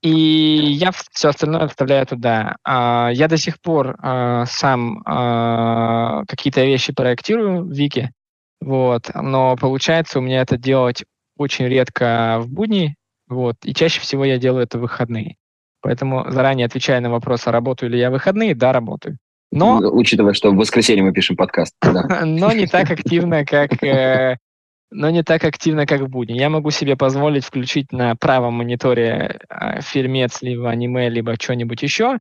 И я все остальное вставляю туда. А, я до сих пор а, сам а, какие-то вещи проектирую в Вике, вот, но получается у меня это делать очень редко в будни, вот, и чаще всего я делаю это в выходные. Поэтому заранее отвечая на вопрос, а работаю ли я в выходные, да, работаю. Но, Учитывая, что в воскресенье мы пишем подкаст. Да. [LAUGHS] Но не так активно, как э, но не так активно, как в будни. Я могу себе позволить включить на правом мониторе э, фильмец, либо аниме, либо что-нибудь еще.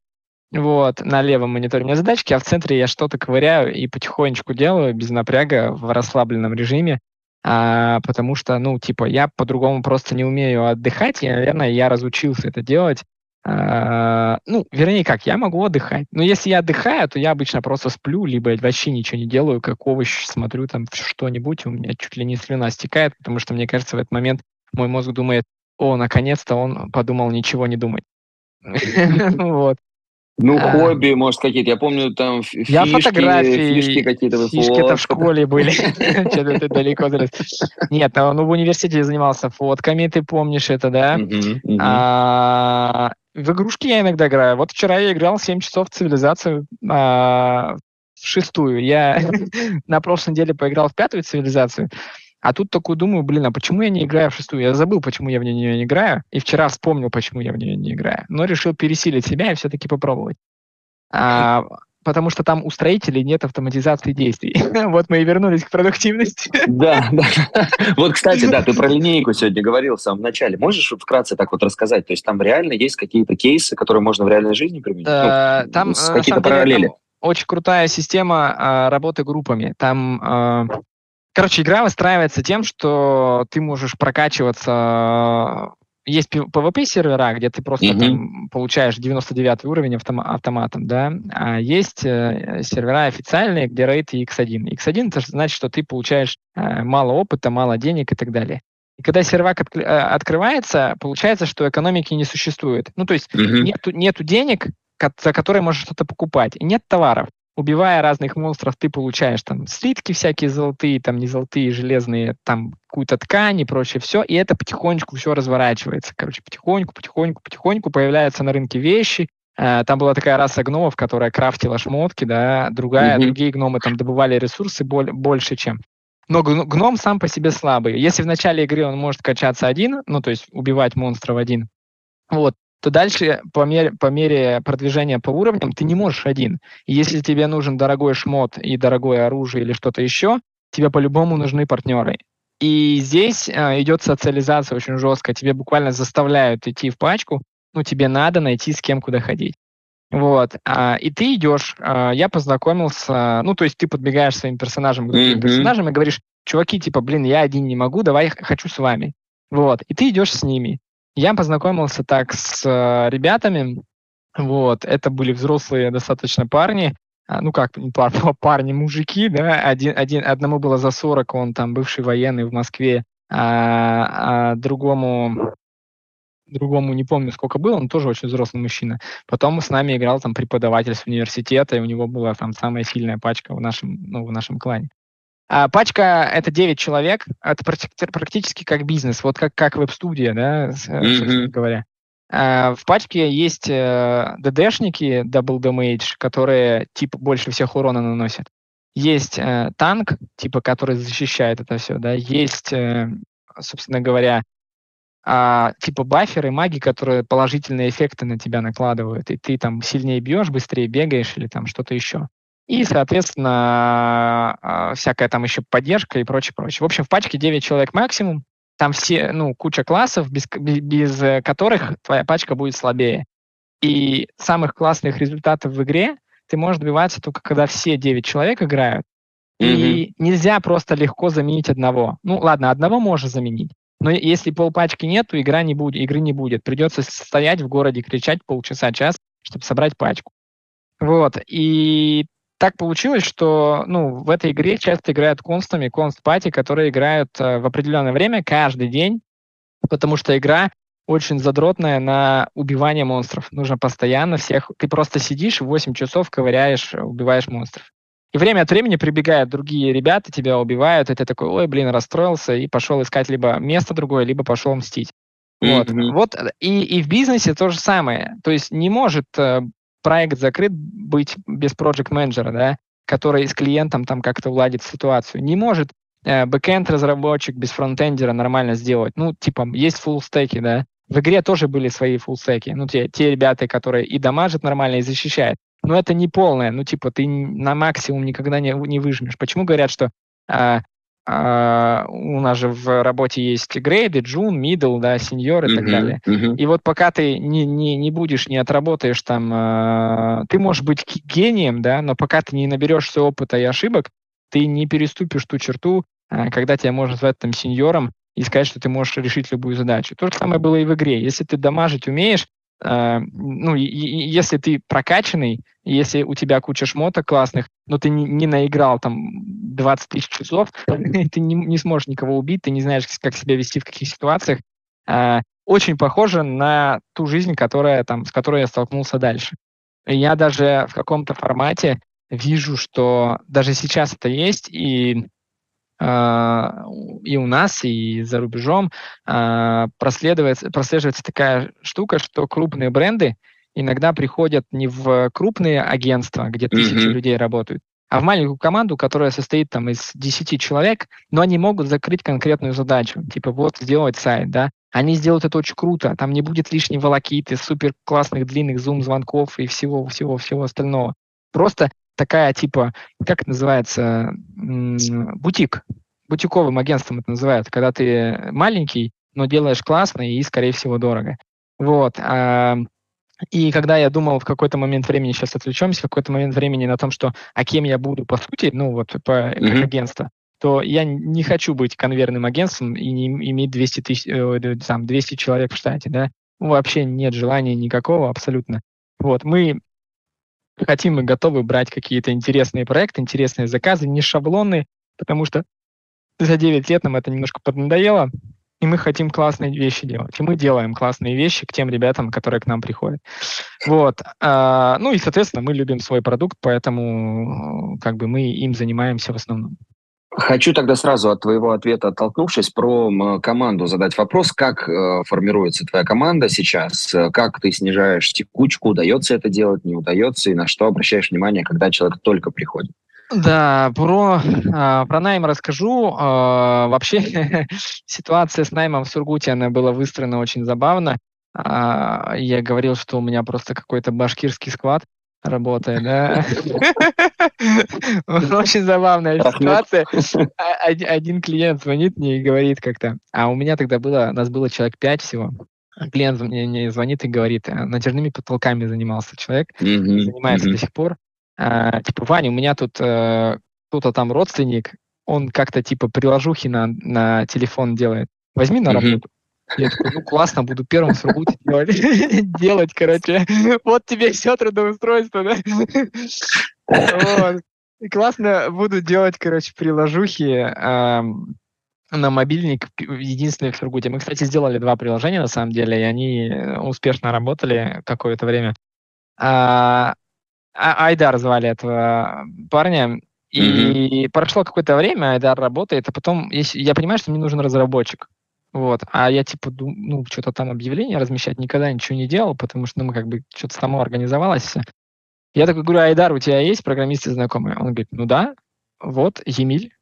Вот, на левом мониторе у меня задачки, а в центре я что-то ковыряю и потихонечку делаю, без напряга, в расслабленном режиме, а, потому что, ну, типа, я по-другому просто не умею отдыхать, и, наверное, я разучился это делать, а, ну, вернее как, я могу отдыхать. Но если я отдыхаю, то я обычно просто сплю, либо вообще ничего не делаю, как овощ смотрю там что-нибудь, у меня чуть ли не слюна стекает, потому что, мне кажется, в этот момент мой мозг думает, о, наконец-то он подумал ничего не думать. [LAUGHS] Вот. Ну, а, хобби, может, какие-то. Я помню, там фишки, я фотографии, фишки какие-то. Фишки-то в школе были. [LAUGHS] [LAUGHS] Что-то ты далеко залез. Нет, ну в университете я занимался фотками, ты помнишь это, да? А, в игрушки я иногда играю. Вот вчера я играл 7 часов в цивилизацию а, в шестую. Я [LAUGHS] на прошлой неделе поиграл в пятую цивилизацию. А тут такой думаю, блин, а почему я не играю в шестую? Я забыл, почему я в нее не играю, и вчера вспомнил, почему я в нее не играю. Но решил пересилить себя и все-таки попробовать. А, потому что там у строителей нет автоматизации действий. [LAUGHS] вот мы и вернулись к продуктивности. да, да. Вот, кстати, да, ты про линейку сегодня говорил в самом начале. Можешь вкратце так вот рассказать? То есть там реально есть какие-то кейсы, которые можно в реальной жизни применить? Ну, там э, какие-то параллели. Очень крутая система а, работы группами. Там а, Короче, игра выстраивается тем, что ты можешь прокачиваться. Есть PvP-сервера, где ты просто mm-hmm. там получаешь 99 уровень автом- автоматом, да, а есть э, сервера официальные, где рейд X1. X1 это значит, что ты получаешь э, мало опыта, мало денег и так далее. И когда сервак от, э, открывается, получается, что экономики не существует. Ну, то есть mm-hmm. нету, нету денег, за которые можешь что-то покупать, и нет товаров убивая разных монстров, ты получаешь там слитки всякие золотые, там не золотые, железные, там какую-то ткань и прочее все, и это потихонечку все разворачивается. Короче, потихоньку, потихоньку, потихоньку появляются на рынке вещи. Э, там была такая раса гномов, которая крафтила шмотки, да, другая, mm-hmm. другие гномы там добывали ресурсы боль, больше, чем. Но гном сам по себе слабый. Если в начале игры он может качаться один, ну, то есть убивать монстров один, вот, то дальше по мере, по мере продвижения по уровням ты не можешь один. И если тебе нужен дорогой шмот и дорогое оружие или что-то еще, тебе по-любому нужны партнеры. И здесь э, идет социализация очень жесткая. Тебе буквально заставляют идти в пачку, ну, тебе надо найти с кем куда ходить. Вот. А, и ты идешь, а, я познакомился, ну, то есть ты подбегаешь своим персонажем, mm-hmm. персонажем и говоришь, чуваки, типа, блин, я один не могу, давай хочу с вами. Вот. И ты идешь с ними. Я познакомился так с э, ребятами, вот, это были взрослые достаточно парни, а, ну как, пар, [LAUGHS] парни, мужики, да, один, один, одному было за 40, он там бывший военный в Москве, а, а другому другому не помню, сколько было, он тоже очень взрослый мужчина. Потом с нами играл там преподаватель с университета, и у него была там самая сильная пачка в нашем, ну, в нашем клане. А пачка — это 9 человек, это практически как бизнес, вот как, как веб-студия, да, mm-hmm. говоря. А в пачке есть э, ДДшники, Double Damage, которые типа больше всех урона наносят. Есть э, танк, типа, который защищает это все, да, есть, э, собственно говоря, а, типа баферы, маги, которые положительные эффекты на тебя накладывают, и ты там сильнее бьешь, быстрее бегаешь или там что-то еще. И, соответственно, а, всякая там еще поддержка и прочее, прочее. В общем, в пачке 9 человек максимум. Там все, ну, куча классов, без, без которых твоя пачка будет слабее. И самых классных результатов в игре ты можешь добиваться только когда все 9 человек играют. Mm-hmm. И нельзя просто легко заменить одного. Ну, ладно, одного можно заменить. Но если полпачки нет, то игра не будет, игры не будет. Придется стоять в городе, кричать полчаса, час, чтобы собрать пачку. Вот. И так получилось, что ну, в этой игре часто играют констами, конст-пати, которые играют э, в определенное время каждый день, потому что игра очень задротная на убивание монстров. Нужно постоянно всех... Ты просто сидишь 8 часов, ковыряешь, убиваешь монстров. И время от времени прибегают другие ребята, тебя убивают, и ты такой, ой, блин, расстроился, и пошел искать либо место другое, либо пошел мстить. Вот, mm-hmm. вот и, и в бизнесе то же самое. То есть не может э, проект закрыт быть без проект менеджера, да, который с клиентом там как-то уладит ситуацию. Не может э, бэкенд разработчик без фронтендера нормально сделать. Ну, типа, есть full stack и, да. В игре тоже были свои full stack и. Ну, те, те ребята, которые и дамажат нормально, и защищают но это не полное, ну, типа, ты на максимум никогда не, не выжмешь. Почему говорят, что а, а, у нас же в работе есть грейды, джун, middle, да, senior и uh-huh, так далее. Uh-huh. И вот пока ты не, не, не будешь, не отработаешь там, а, ты можешь быть гением, да, но пока ты не наберешься опыта и ошибок, ты не переступишь ту черту, а, когда тебя можно звать там сеньором и сказать, что ты можешь решить любую задачу. То же самое было и в игре. Если ты дамажить умеешь, э, ну, и, и, если ты прокачанный, если у тебя куча шмоток классных, но ты не, наиграл там 20 тысяч часов, [LAUGHS] ты не, не сможешь никого убить, ты не знаешь, как себя вести в каких ситуациях. Э, очень похоже на ту жизнь, которая, там, с которой я столкнулся дальше. Я даже в каком-то формате вижу, что даже сейчас это есть, и и у нас, и за рубежом а, прослеживается, прослеживается такая штука, что крупные бренды иногда приходят не в крупные агентства, где тысячи mm-hmm. людей работают, а в маленькую команду, которая состоит там из 10 человек, но они могут закрыть конкретную задачу, типа вот сделать сайт, да, они сделают это очень круто, там не будет лишней волокиты, супер классных длинных зум-звонков и всего-всего-всего остального. Просто такая типа, как это называется, бутик. Бутиковым агентством это называют, когда ты маленький, но делаешь классно и, скорее всего, дорого. Вот. А, и когда я думал в какой-то момент времени, сейчас отвлечемся, в какой-то момент времени на том, что а кем я буду по сути, ну вот по, mm-hmm. как агентство, то я не хочу быть конверным агентством и не иметь 200, тысяч, э, там, 200 человек в штате, да. Вообще нет желания никакого абсолютно. Вот, мы хотим и готовы брать какие-то интересные проекты, интересные заказы, не шаблоны, потому что за 9 лет нам это немножко поднадоело, и мы хотим классные вещи делать. И мы делаем классные вещи к тем ребятам, которые к нам приходят. Вот. А, ну и, соответственно, мы любим свой продукт, поэтому как бы мы им занимаемся в основном. Хочу тогда сразу от твоего ответа, оттолкнувшись, про команду задать вопрос. Как э, формируется твоя команда сейчас? Как ты снижаешь текучку? Удается это делать, не удается? И на что обращаешь внимание, когда человек только приходит? Да, про, э, про найм расскажу. Э, вообще [LAUGHS] ситуация с наймом в Сургуте, она была выстроена очень забавно. Э, я говорил, что у меня просто какой-то башкирский склад работает, да. [LAUGHS] [LAUGHS] [LAUGHS] Очень забавная ситуация. А, один клиент звонит мне и говорит как-то, а у меня тогда было, у нас было человек пять всего. Клиент мне звонит и говорит, «А, натяжными потолками занимался человек, занимается до сих пор. А, типа, Ваня, у меня тут э, кто-то там родственник, он как-то типа приложухи на, на телефон делает. Возьми на работу. Я такой, ну классно, буду первым с работы делать, [LAUGHS] делать, короче. Вот тебе все трудоустройство, да? Вот. И классно буду делать, короче, приложухи. на мобильник единственный в Сургуте. Мы, кстати, сделали два приложения, на самом деле, и они успешно работали какое-то время. А, а, Айдар звали этого парня, и mm-hmm. прошло какое-то время, Айдар работает, а потом если, я понимаю, что мне нужен разработчик. Вот. А я типа, ну, что-то там объявление размещать никогда ничего не делал, потому что, ну, мы как бы что-то само организовалось. Я такой говорю, Айдар, у тебя есть программисты знакомые? Он говорит, ну да, вот, Емиль.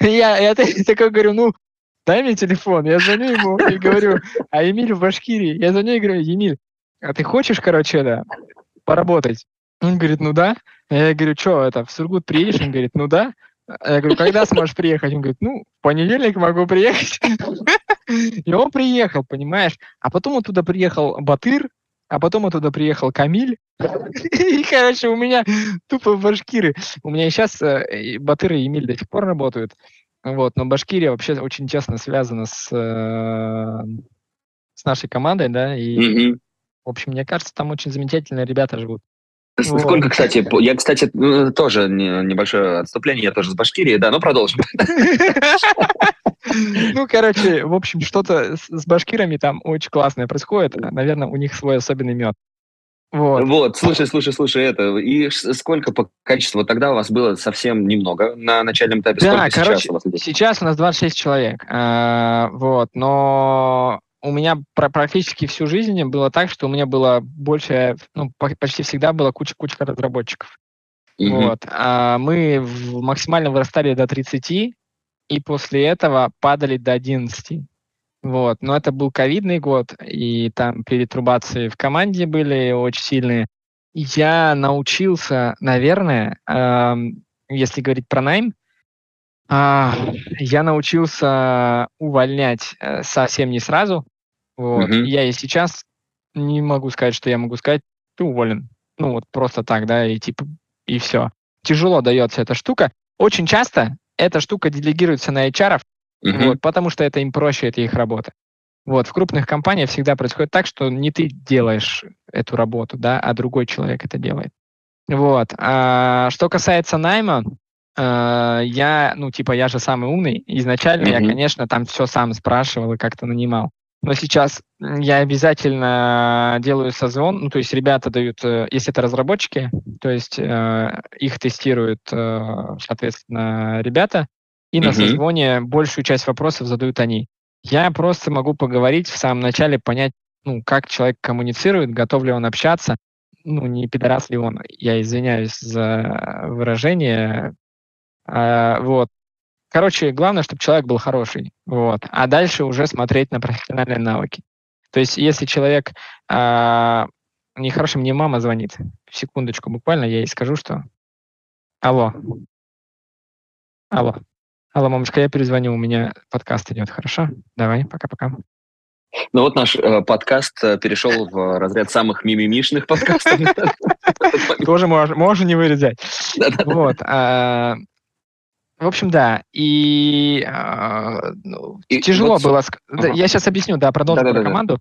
Я, такой говорю, ну, дай мне телефон. Я звоню ему и говорю, а Емиль в Башкирии. Я звоню и говорю, Емиль, а ты хочешь, короче, да, поработать? Он говорит, ну да. Я говорю, что, это, в Сургут приедешь? Он говорит, ну да. Я говорю, когда сможешь приехать? Он говорит, ну, в понедельник могу приехать. И он приехал, понимаешь? А потом он туда приехал Батыр, а потом оттуда приехал Камиль. И, короче, у меня тупо башкиры. У меня сейчас э, Батыр и Эмиль до сих пор работают. Вот, но Башкирия вообще очень тесно связана с, э, с нашей командой, да, и, в общем, мне кажется, там очень замечательные ребята живут. Сколько, вот. кстати, я, кстати, тоже небольшое отступление, я тоже с Башкирии, да, ну продолжим. [LAUGHS] Ну, короче, в общем, что-то с башкирами там очень классное происходит. Наверное, у них свой особенный мед. Вот. вот, слушай, слушай, слушай, это. И сколько по количеству? Тогда у вас было совсем немного на начальном этапе. Да, сколько короче, сейчас у, вас сейчас у нас 26 человек. А, вот, но у меня практически всю жизнь было так, что у меня было больше, ну, почти всегда была куча-куча разработчиков. Mm-hmm. Вот. А мы максимально вырастали до 30, и после этого падали до 11. Вот. Но это был ковидный год, и там перетрубации в команде были очень сильные. Я научился, наверное, э, если говорить про найм, а, я научился увольнять э, совсем не сразу. Вот. Mm-hmm. Я и сейчас не могу сказать, что я могу сказать, ты уволен. Ну вот просто так, да, и типа, и все. Тяжело дается эта штука. Очень часто эта штука делегируется на HR, mm-hmm. вот, потому что это им проще, это их работа. Вот, в крупных компаниях всегда происходит так, что не ты делаешь эту работу, да, а другой человек это делает. Вот. А, что касается найма, э, я, ну, типа, я же самый умный. Изначально mm-hmm. я, конечно, там все сам спрашивал и как-то нанимал. Но сейчас я обязательно делаю созвон, ну, то есть ребята дают, э, если это разработчики, то есть э, их тестируют, э, соответственно, ребята, и mm-hmm. на созвоне большую часть вопросов задают они. Я просто могу поговорить в самом начале, понять, ну, как человек коммуницирует, готов ли он общаться, ну, не пидорас ли он, я извиняюсь за выражение, а, вот, Короче, главное, чтобы человек был хороший. Вот. А дальше уже смотреть на профессиональные навыки. То есть, если человек а, нехороший, мне мама звонит. Секундочку, буквально я ей скажу, что... Алло. Алло. Алло, мамочка, я перезвоню, у меня подкаст идет, хорошо? Давай, пока-пока. Ну вот наш э, подкаст э, перешел в разряд самых мимимишных подкастов. [LAUGHS] Тоже можно не вырезать. Вот. А, в общем, да. И, э, ну, и тяжело вот было. Ага. Я сейчас объясню, да, продолжу да, про да, команду.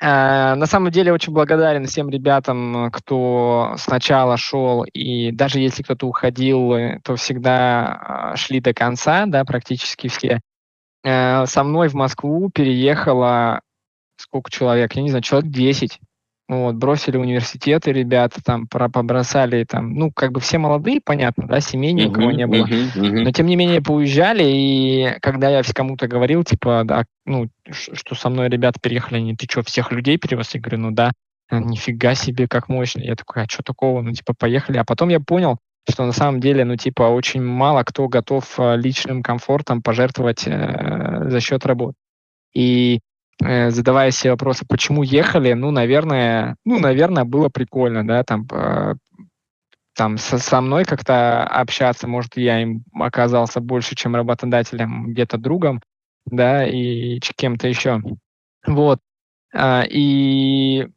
Да. Э, на самом деле очень благодарен всем ребятам, кто сначала шел, и даже если кто-то уходил, э, то всегда э, шли до конца, да, практически все. Э, со мной в Москву переехало сколько человек? Я не знаю, человек 10. Вот, бросили университеты ребята, там, побросали, там, ну, как бы все молодые, понятно, да, семей кого не было. Uh-huh, uh-huh. Но, тем не менее, поуезжали, и когда я кому-то говорил, типа, да, ну, что со мной ребята переехали, они, ты что, всех людей перевез? Я говорю, ну да, нифига себе, как мощно. Я такой, а что такого? Ну, типа, поехали. А потом я понял, что на самом деле, ну, типа, очень мало кто готов э, личным комфортом пожертвовать э, за счет работы. И Э, задавая себе вопросы, почему ехали, ну, наверное, ну, наверное, было прикольно, да, там, э, там со, со мной как-то общаться, может, я им оказался больше, чем работодателем, где-то другом, да, и кем-то еще. Вот. А, и,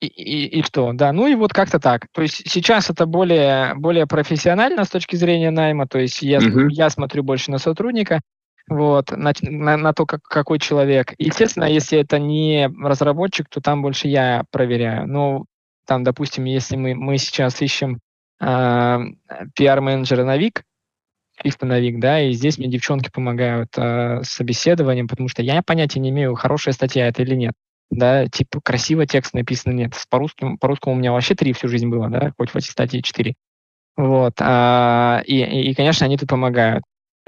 и, и, и что, да, ну и вот как-то так. То есть сейчас это более, более профессионально с точки зрения найма, то есть я, uh-huh. я смотрю больше на сотрудника, вот, на, на, на то, как, какой человек. Естественно, если это не разработчик, то там больше я проверяю. Ну, там, допустим, если мы, мы сейчас ищем э, пиар-менеджера на ВИК, чисто на ВИК, да, и здесь мне девчонки помогают э, с собеседованием, потому что я понятия не имею, хорошая статья это или нет. Да, типа красиво текст написан, нет. По-русски, по-русскому у меня вообще три всю жизнь было, да, хоть в статьи четыре. Вот. А, и, и, конечно, они тут помогают.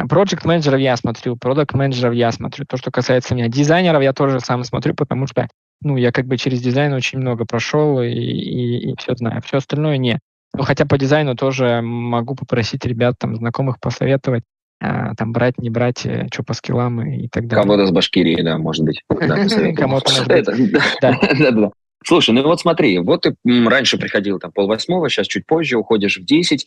Project менеджеров я смотрю, продукт менеджеров я смотрю. То, что касается меня. Дизайнеров я тоже сам смотрю, потому что ну, я как бы через дизайн очень много прошел и, и, и все знаю. Все остальное не. Ну, хотя по дизайну тоже могу попросить ребят, там, знакомых посоветовать, а, там, брать, не брать, э, что по скиллам и, и так далее. Кого-то с Башкирии, да, может быть. [LAUGHS] Кому-то, может [LAUGHS] быть. Да, да, [LAUGHS] да. Слушай, ну вот смотри, вот ты раньше приходил там полвосьмого, сейчас чуть позже уходишь в 10.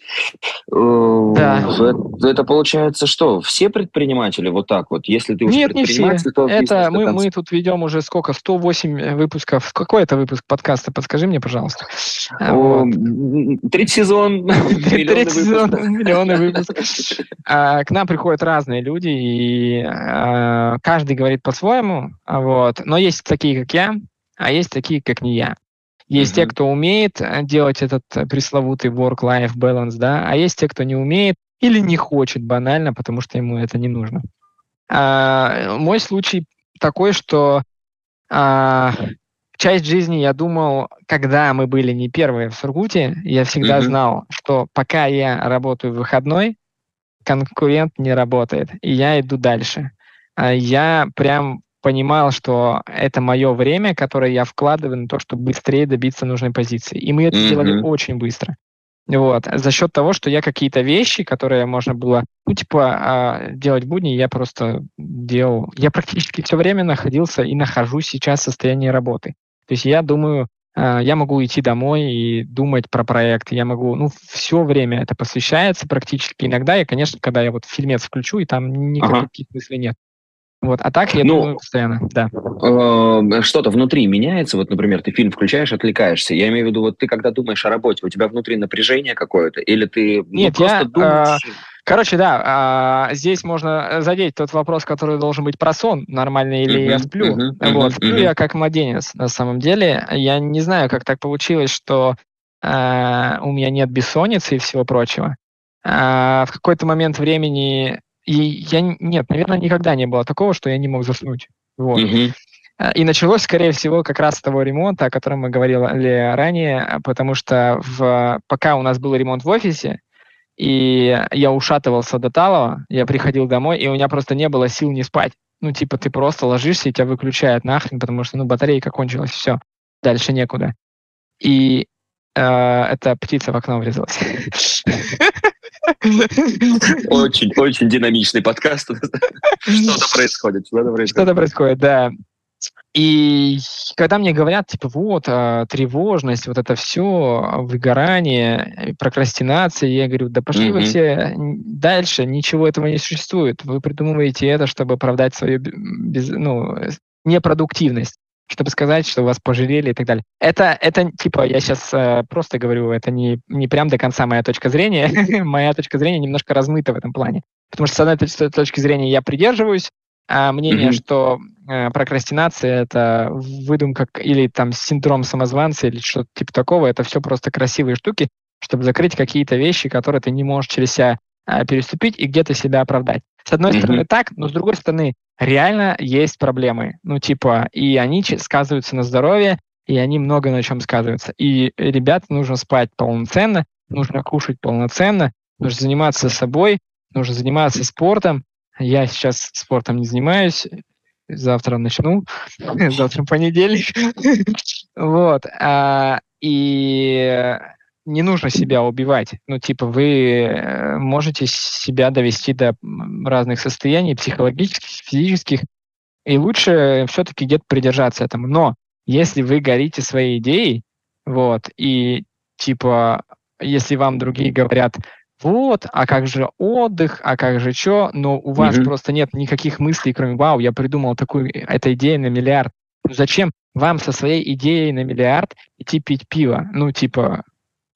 Э, да. Это, это получается что? Все предприниматели вот так вот? Если ты уже Нет, не все. То это мы, мы тут ведем уже сколько? 108 выпусков. Какой это выпуск подкаста? Подскажи мне, пожалуйста. Вот. Третий сезон. [LAUGHS] Третий сезон, миллионы выпусков. А, к нам приходят разные люди, и а, каждый говорит по-своему. Вот. Но есть такие, как я, а есть такие, как не я. Есть mm-hmm. те, кто умеет э, делать этот э, пресловутый work-life balance, да, а есть те, кто не умеет или не хочет банально, потому что ему это не нужно. А, мой случай такой, что а, часть жизни я думал, когда мы были не первые в Сургуте, я всегда mm-hmm. знал, что пока я работаю в выходной, конкурент не работает, и я иду дальше. А я прям понимал, что это мое время, которое я вкладываю на то, чтобы быстрее добиться нужной позиции. И мы это mm-hmm. сделали очень быстро. Вот. За счет того, что я какие-то вещи, которые можно было, ну, типа, а, делать будни, я просто делал. Я практически все время находился и нахожусь сейчас в состоянии работы. То есть я думаю, а, я могу идти домой и думать про проект. Я могу, ну, все время это посвящается практически. Иногда я, конечно, когда я вот фильмец включу, и там никаких ага. мыслей нет. Вот, а так я ну, думаю постоянно, да. Э, что-то внутри меняется, вот, например, ты фильм включаешь, отвлекаешься. Я имею в виду, вот ты когда думаешь о работе, у тебя внутри напряжение какое-то, или ты ну, Нет, просто я, думаешь... Э, короче, да, э, здесь можно задеть тот вопрос, который должен быть про сон, нормальный или uh-huh, я сплю. Uh-huh, вот, uh-huh, сплю uh-huh. я как младенец, на самом деле. Я не знаю, как так получилось, что э, у меня нет бессонницы и всего прочего. Э, в какой-то момент времени и я, нет, наверное, никогда не было такого, что я не мог заснуть. Вот. Mm-hmm. И началось, скорее всего, как раз с того ремонта, о котором мы говорили ранее, потому что в, пока у нас был ремонт в офисе, и я ушатывался до талого, я приходил домой, и у меня просто не было сил не спать. Ну, типа, ты просто ложишься, и тебя выключают нахрен, потому что, ну, батарейка кончилась, все, дальше некуда. И э, эта птица в окно врезалась. [LAUGHS] Очень, очень динамичный подкаст. Что-то происходит, что-то происходит. Что-то происходит, да. И когда мне говорят, типа, вот, а, тревожность, вот это все, выгорание, прокрастинация, я говорю, да пошли mm-hmm. вы все дальше, ничего этого не существует. Вы придумываете это, чтобы оправдать свою без, ну, непродуктивность чтобы сказать, что вас пожалели и так далее. Это, это типа, я сейчас э, просто говорю, это не, не прям до конца моя точка зрения. [LAUGHS] моя точка зрения немножко размыта в этом плане. Потому что с одной точки зрения я придерживаюсь а мнение, mm-hmm. что э, прокрастинация это выдумка или там синдром самозванца или что-то типа такого, это все просто красивые штуки, чтобы закрыть какие-то вещи, которые ты не можешь через себя э, переступить и где-то себя оправдать. С одной mm-hmm. стороны так, но с другой стороны реально есть проблемы. Ну, типа, и они сказываются на здоровье, и они много на чем сказываются. И ребят нужно спать полноценно, нужно кушать полноценно, нужно заниматься собой, нужно заниматься спортом. Я сейчас спортом не занимаюсь, завтра начну, [LAUGHS] завтра понедельник. [LAUGHS] Вот. А, и не нужно себя убивать. Ну, типа, вы э, можете себя довести до разных состояний психологических, физических, и лучше все-таки где-то придержаться этому. Но если вы горите своей идеей, вот, и типа, если вам другие говорят, вот, а как же отдых, а как же что, но у вас mm-hmm. просто нет никаких мыслей, кроме, вау, я придумал такую, эта идея на миллиард. Ну, зачем вам со своей идеей на миллиард идти пить пиво? Ну, типа,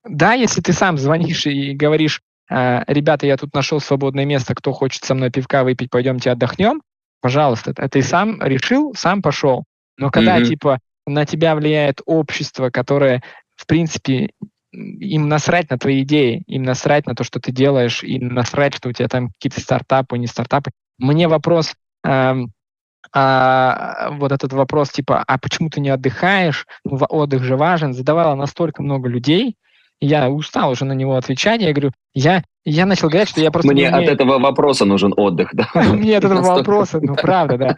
да, если ты сам звонишь и говоришь, «А, ребята, я тут нашел свободное место, кто хочет со мной пивка выпить, пойдемте отдохнем, пожалуйста, ты сам решил, сам пошел. Но когда, mm-hmm. типа, на тебя влияет общество, которое, в принципе, им насрать на твои идеи, им насрать на то, что ты делаешь, им насрать, что у тебя там какие-то стартапы, не стартапы. Мне вопрос, э, а, вот этот вопрос типа, а почему ты не отдыхаешь? Ну, отдых же важен. Задавала настолько много людей, я устал уже на него отвечать. Я говорю, я, я начал говорить, что я просто... Мне от этого вопроса нужен отдых, да? [LAUGHS] Мне от этого вопроса, ну, правда, да.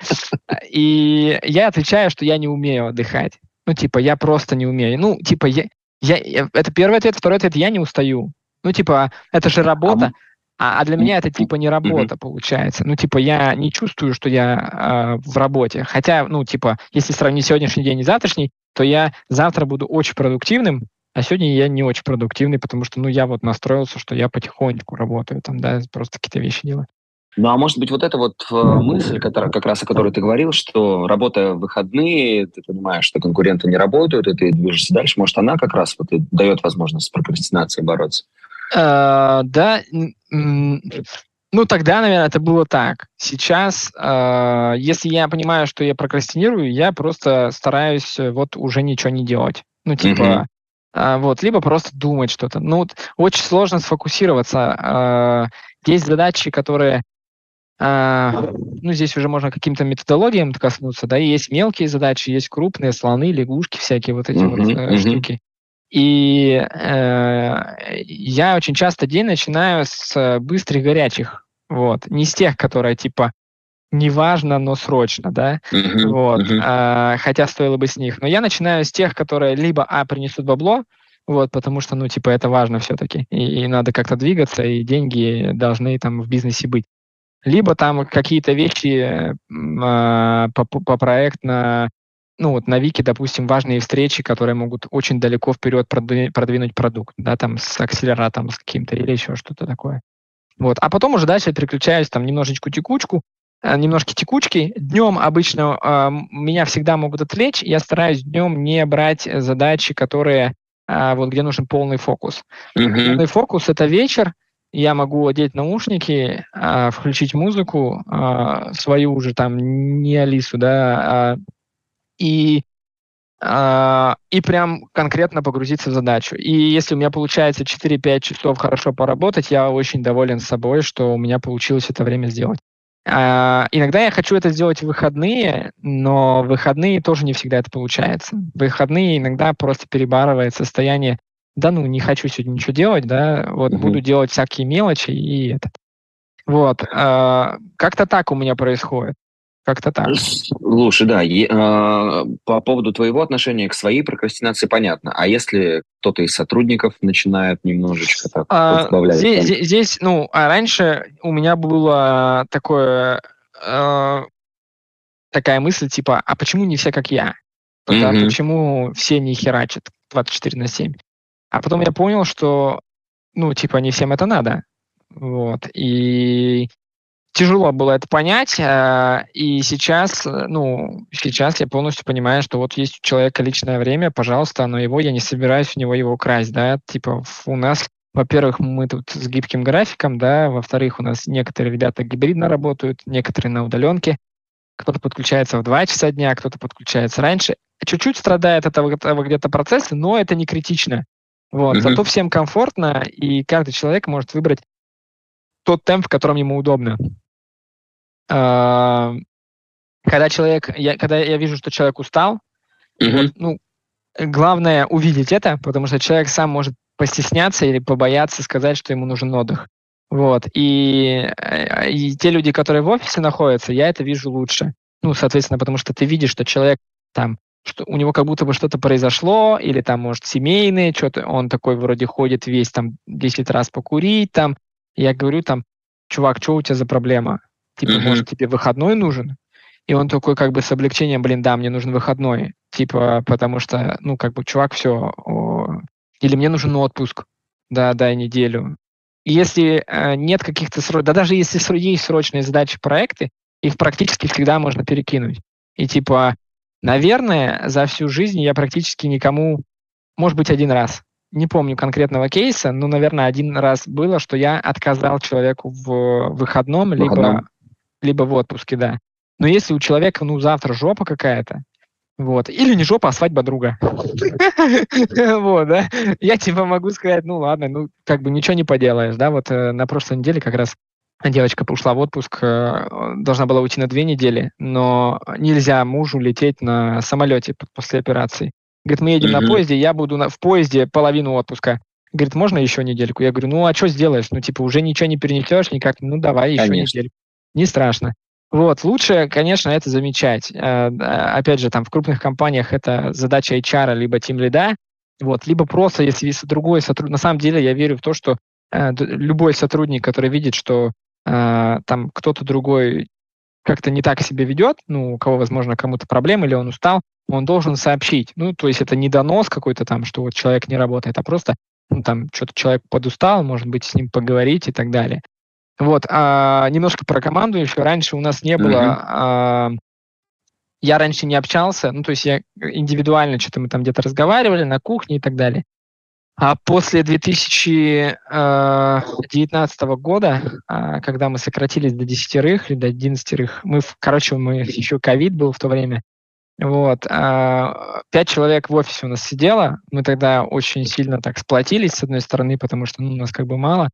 И я отвечаю, что я не умею отдыхать. Ну, типа, я просто не умею. Ну, типа, я, я, это первый ответ. Второй ответ, я не устаю. Ну, типа, это же работа. А, а для меня это типа не работа получается. Ну, типа, я не чувствую, что я э, в работе. Хотя, ну, типа, если сравнить сегодняшний день и завтрашний, то я завтра буду очень продуктивным, а сегодня я не очень продуктивный, потому что, ну, я вот настроился, что я потихонечку работаю, там, да, просто какие-то вещи делаю. Ну, а может быть, вот эта вот э, мысль, которая, как раз о которой ты говорил, что работа в выходные, ты понимаешь, что конкуренты не работают, и ты движешься дальше, может, она как раз вот и дает возможность с прокрастинацией бороться? Uh, да, ну тогда, наверное, это было так. Сейчас, uh, если я понимаю, что я прокрастинирую, я просто стараюсь э, вот уже ничего не делать. Ну типа, вот, либо просто думать что-то. Ну очень сложно сфокусироваться. Есть задачи, которые ну, здесь уже можно каким-то методологиям коснуться, да, есть мелкие задачи, есть крупные, слоны, лягушки, всякие вот эти uh-huh, вот uh-huh. штуки. И э, я очень часто день начинаю с быстрых горячих, вот, не с тех, которые типа неважно, но срочно, да, uh-huh, вот, uh-huh. Э, хотя стоило бы с них. Но я начинаю с тех, которые либо а принесут бабло, вот, потому что, ну, типа, это важно все-таки, и, и надо как-то двигаться, и деньги должны там в бизнесе быть. Либо там какие-то вещи э, по, по проектно ну вот на Вики, допустим, важные встречи, которые могут очень далеко вперед продвинуть продукт, да, там с акселератором, с каким-то или еще что-то такое. Вот. А потом уже дальше переключаюсь там немножечко текучку, немножко текучки. Днем обычно э, меня всегда могут отвлечь. Я стараюсь днем не брать задачи, которые э, вот где нужен полный фокус. Mm-hmm. Полный фокус это вечер. Я могу одеть наушники, э, включить музыку э, свою уже там не Алису, да, а и, э, и прям конкретно погрузиться в задачу. И если у меня получается 4-5 часов хорошо поработать, я очень доволен собой, что у меня получилось это время сделать. Uh, иногда я хочу это сделать в выходные, но в выходные тоже не всегда это получается. В выходные иногда просто перебарывает состояние, да ну, не хочу сегодня ничего делать, да, вот mm-hmm. буду делать всякие мелочи и этот. Вот. Uh, как-то так у меня происходит. Как-то так. Слушай, да, е, э, по поводу твоего отношения к своей прокрастинации понятно. А если кто-то из сотрудников начинает немножечко так а, разбавлять? Здесь, там... здесь, ну, а раньше у меня было такое, э, такая мысль, типа, а почему не все как я? Mm-hmm. почему все не херачат 24 на 7? А потом я понял, что, ну, типа, не всем это надо. Вот. И тяжело было это понять, э, и сейчас, э, ну, сейчас я полностью понимаю, что вот есть у человека личное время, пожалуйста, но его я не собираюсь у него его украсть, да, типа у нас, во-первых, мы тут с гибким графиком, да, во-вторых, у нас некоторые ребята гибридно работают, некоторые на удаленке, кто-то подключается в 2 часа дня, кто-то подключается раньше. Чуть-чуть страдает от этого, этого где-то процесса, но это не критично. Вот. Mm-hmm. Зато всем комфортно, и каждый человек может выбрать тот темп, в котором ему удобно. А, когда человек, я, когда я вижу, что человек устал, mm-hmm. вот, ну, главное увидеть это, потому что человек сам может постесняться или побояться сказать, что ему нужен отдых. Вот. И, э, и те люди, которые в офисе находятся, я это вижу лучше. Ну, соответственно, потому что ты видишь, что человек там, что у него как будто бы что-то произошло, или там, может, семейное, что-то, он такой вроде ходит весь там 10 раз покурить там. Я говорю там, чувак, что у тебя за проблема? Типа, mm-hmm. может, тебе выходной нужен? И он такой как бы с облегчением, блин, да, мне нужен выходной. Типа, потому что, ну, как бы, чувак, все. О... Или мне нужен отпуск. Да, дай неделю. И если э, нет каких-то срочных, да даже если есть срочные задачи, проекты, их практически всегда можно перекинуть. И типа, наверное, за всю жизнь я практически никому, может быть, один раз, не помню конкретного кейса, но, наверное, один раз было, что я отказал человеку в выходном, выходном. либо либо в отпуске, да. Но если у человека, ну, завтра жопа какая-то, Вот. Или не жопа, а свадьба друга. [LAUGHS] Вот, да. Я типа могу сказать, ну ладно, ну как бы ничего не поделаешь, да. Вот э, на прошлой неделе как раз девочка ушла в отпуск, э, должна была уйти на две недели, но нельзя мужу лететь на самолете после операции. Говорит, мы едем на поезде, я буду в поезде половину отпуска. Говорит, можно еще недельку? Я говорю, ну а что сделаешь? Ну типа уже ничего не перенесешь никак, ну давай еще недельку. Не страшно. Вот, лучше, конечно, это замечать. Э, опять же, там в крупных компаниях это задача HR либо тим лида, вот, либо просто, если другой сотрудник... На самом деле я верю в то, что э, любой сотрудник, который видит, что э, там кто-то другой как-то не так себя ведет, ну, у кого, возможно, кому-то проблемы, или он устал, он должен сообщить. Ну, то есть это не донос какой-то там, что вот человек не работает, а просто ну, там что-то человек подустал, может быть, с ним поговорить и так далее. Вот, а, немножко про команду еще. Раньше у нас не было... Mm-hmm. А, я раньше не общался, ну, то есть я индивидуально что-то мы там где-то разговаривали на кухне и так далее. А после 2019 а, года, а, когда мы сократились до десятерых или до одиннадцатерых, мы, короче, мы [LAUGHS] еще ковид был в то время, вот, а, пять человек в офисе у нас сидело, мы тогда очень сильно так сплотились, с одной стороны, потому что ну, у нас как бы мало,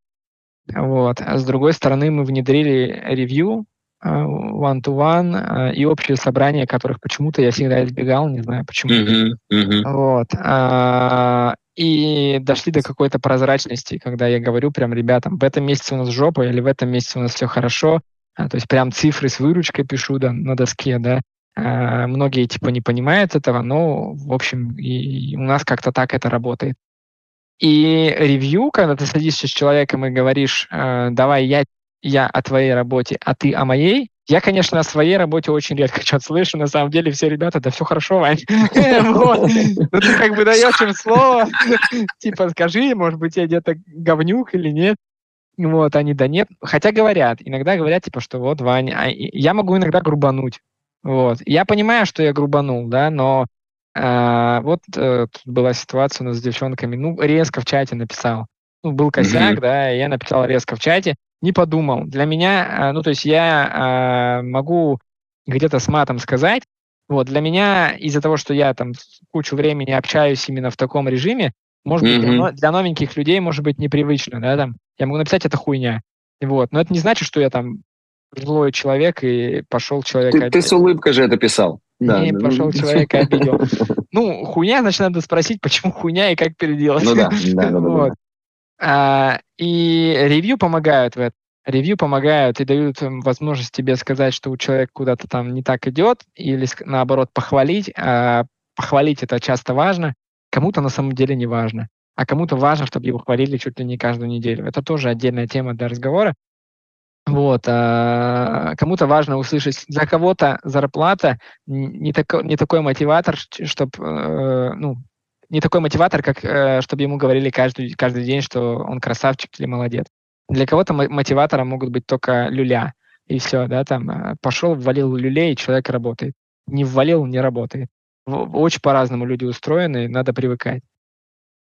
вот. А с другой стороны, мы внедрили ревью э, one-to-one -one, и общее собрание, которых почему-то я всегда избегал, не знаю почему. Uh-huh, uh-huh. Вот. А, и дошли до какой-то прозрачности, когда я говорю прям ребятам, в этом месяце у нас жопа или в этом месяце у нас все хорошо, а, то есть прям цифры с выручкой пишу да, на доске, да. А, многие типа не понимают этого, но в общем и у нас как-то так это работает. И ревью, когда ты садишься с человеком и говоришь, э, давай я, я о твоей работе, а ты о моей, я, конечно, о своей работе очень редко что-то слышу. На самом деле все ребята, да все хорошо, Вань. [LAUGHS] Ну ты как бы даешь им слово, типа скажи, может быть, я где-то говнюк или нет. Вот, они, да нет. Хотя говорят, иногда говорят, типа, что вот, Вань, а я могу иногда грубануть. Вот. Я понимаю, что я грубанул, да, но а, вот э, тут была ситуация у нас с девчонками, ну, резко в чате написал. Ну, был косяк, mm-hmm. да, я написал резко в чате, не подумал. Для меня, э, ну, то есть я э, могу где-то с матом сказать, вот, для меня из-за того, что я там кучу времени общаюсь именно в таком режиме, может mm-hmm. быть, для, для новеньких людей может быть непривычно, да, там, я могу написать это хуйня, вот, но это не значит, что я там злой человек и пошел человек... Ты, ты с улыбкой же это писал. Да, и да, пошел да. человек и обидел. [LAUGHS] Ну, хуйня, значит, надо спросить, почему хуйня и как переделать. Ну да, да, да. вот. а, и ревью помогают в этом. Ревью помогают и дают возможность тебе сказать, что у человека куда-то там не так идет, или наоборот похвалить. А похвалить это часто важно, кому-то на самом деле не важно. А кому-то важно, чтобы его хвалили чуть ли не каждую неделю. Это тоже отдельная тема для разговора. Вот, а кому-то важно услышать, для кого-то зарплата не, тако, не такой мотиватор, чтобы, э, ну, не такой мотиватор, как э, чтобы ему говорили каждый, каждый день, что он красавчик или молодец. Для кого-то мотиватором могут быть только люля, и все, да, там, э, пошел, ввалил люлей, и человек работает. Не ввалил, не работает. Очень по-разному люди устроены, надо привыкать.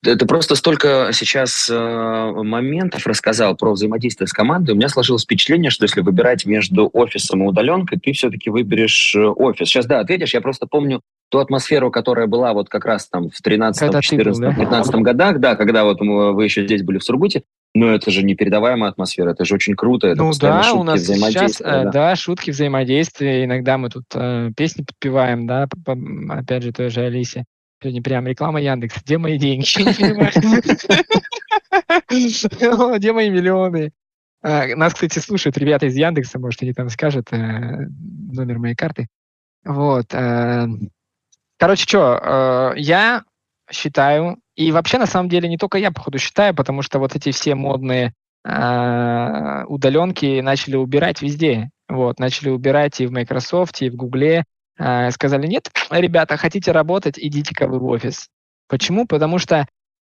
Это просто столько сейчас э, моментов рассказал про взаимодействие с командой. У меня сложилось впечатление, что если выбирать между офисом и удаленкой, ты все-таки выберешь э, офис. Сейчас, да, ответишь. Я просто помню ту атмосферу, которая была вот как раз там в 13, 14, был, да? 15 годах, да, когда вот вы еще здесь были в Сургуте. Но это же непередаваемая атмосфера, это же очень круто. Это ну да, шутки, у нас сейчас, э, да. да, шутки, взаимодействия. Иногда мы тут э, песни подпеваем, да, по, по, опять же, той же Алисе. Сегодня прям реклама Яндекс. Где мои деньги? [LAUGHS] Где мои миллионы? А, нас, кстати, слушают ребята из Яндекса, может, они там скажут э, номер моей карты. Вот. Э, короче, что, э, я считаю, и вообще, на самом деле, не только я, походу, считаю, потому что вот эти все модные удаленки начали убирать везде. Вот, начали убирать и в Microsoft, и в а, сказали, нет, ребята, хотите работать, идите-ка вы в офис. Почему? Потому что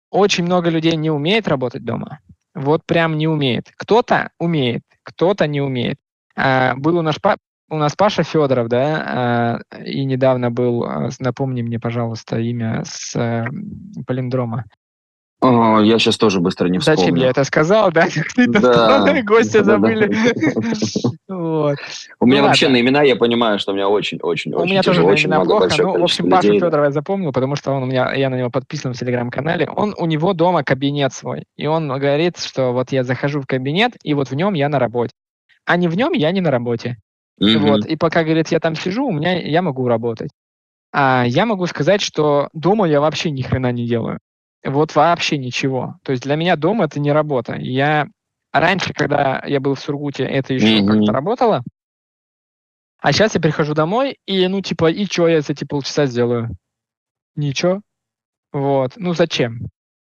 очень много людей не умеет работать дома. Вот прям не умеет. Кто-то умеет, кто-то не умеет. А, был у нас, у нас Паша Федоров, да, а, и недавно был, напомни мне, пожалуйста, имя с палиндрома. О, я сейчас тоже быстро не вспомню. Зачем я это сказал, да? [LAUGHS] Да. Гости [LAUGHS] забыли. [LAUGHS] У меня вообще на имена, я понимаю, что у меня очень-очень У меня тоже на имена плохо. Ну, в общем, Пашу Федорова я запомнил, потому что он у меня, я на него подписан в телеграм-канале. Он, у него дома кабинет свой. И он говорит, что вот я захожу в кабинет, и вот в нем я на работе. А не в нем я не на работе. Вот. И пока, говорит, я там сижу, у меня я могу работать. А я могу сказать, что дома я вообще ни хрена не делаю. Вот вообще ничего. То есть для меня дом это не работа. Я раньше, когда я был в Сургуте, это еще mm-hmm. как-то работало. А сейчас я прихожу домой, и, ну, типа, и что я за эти полчаса сделаю? Ничего. Вот. Ну, зачем?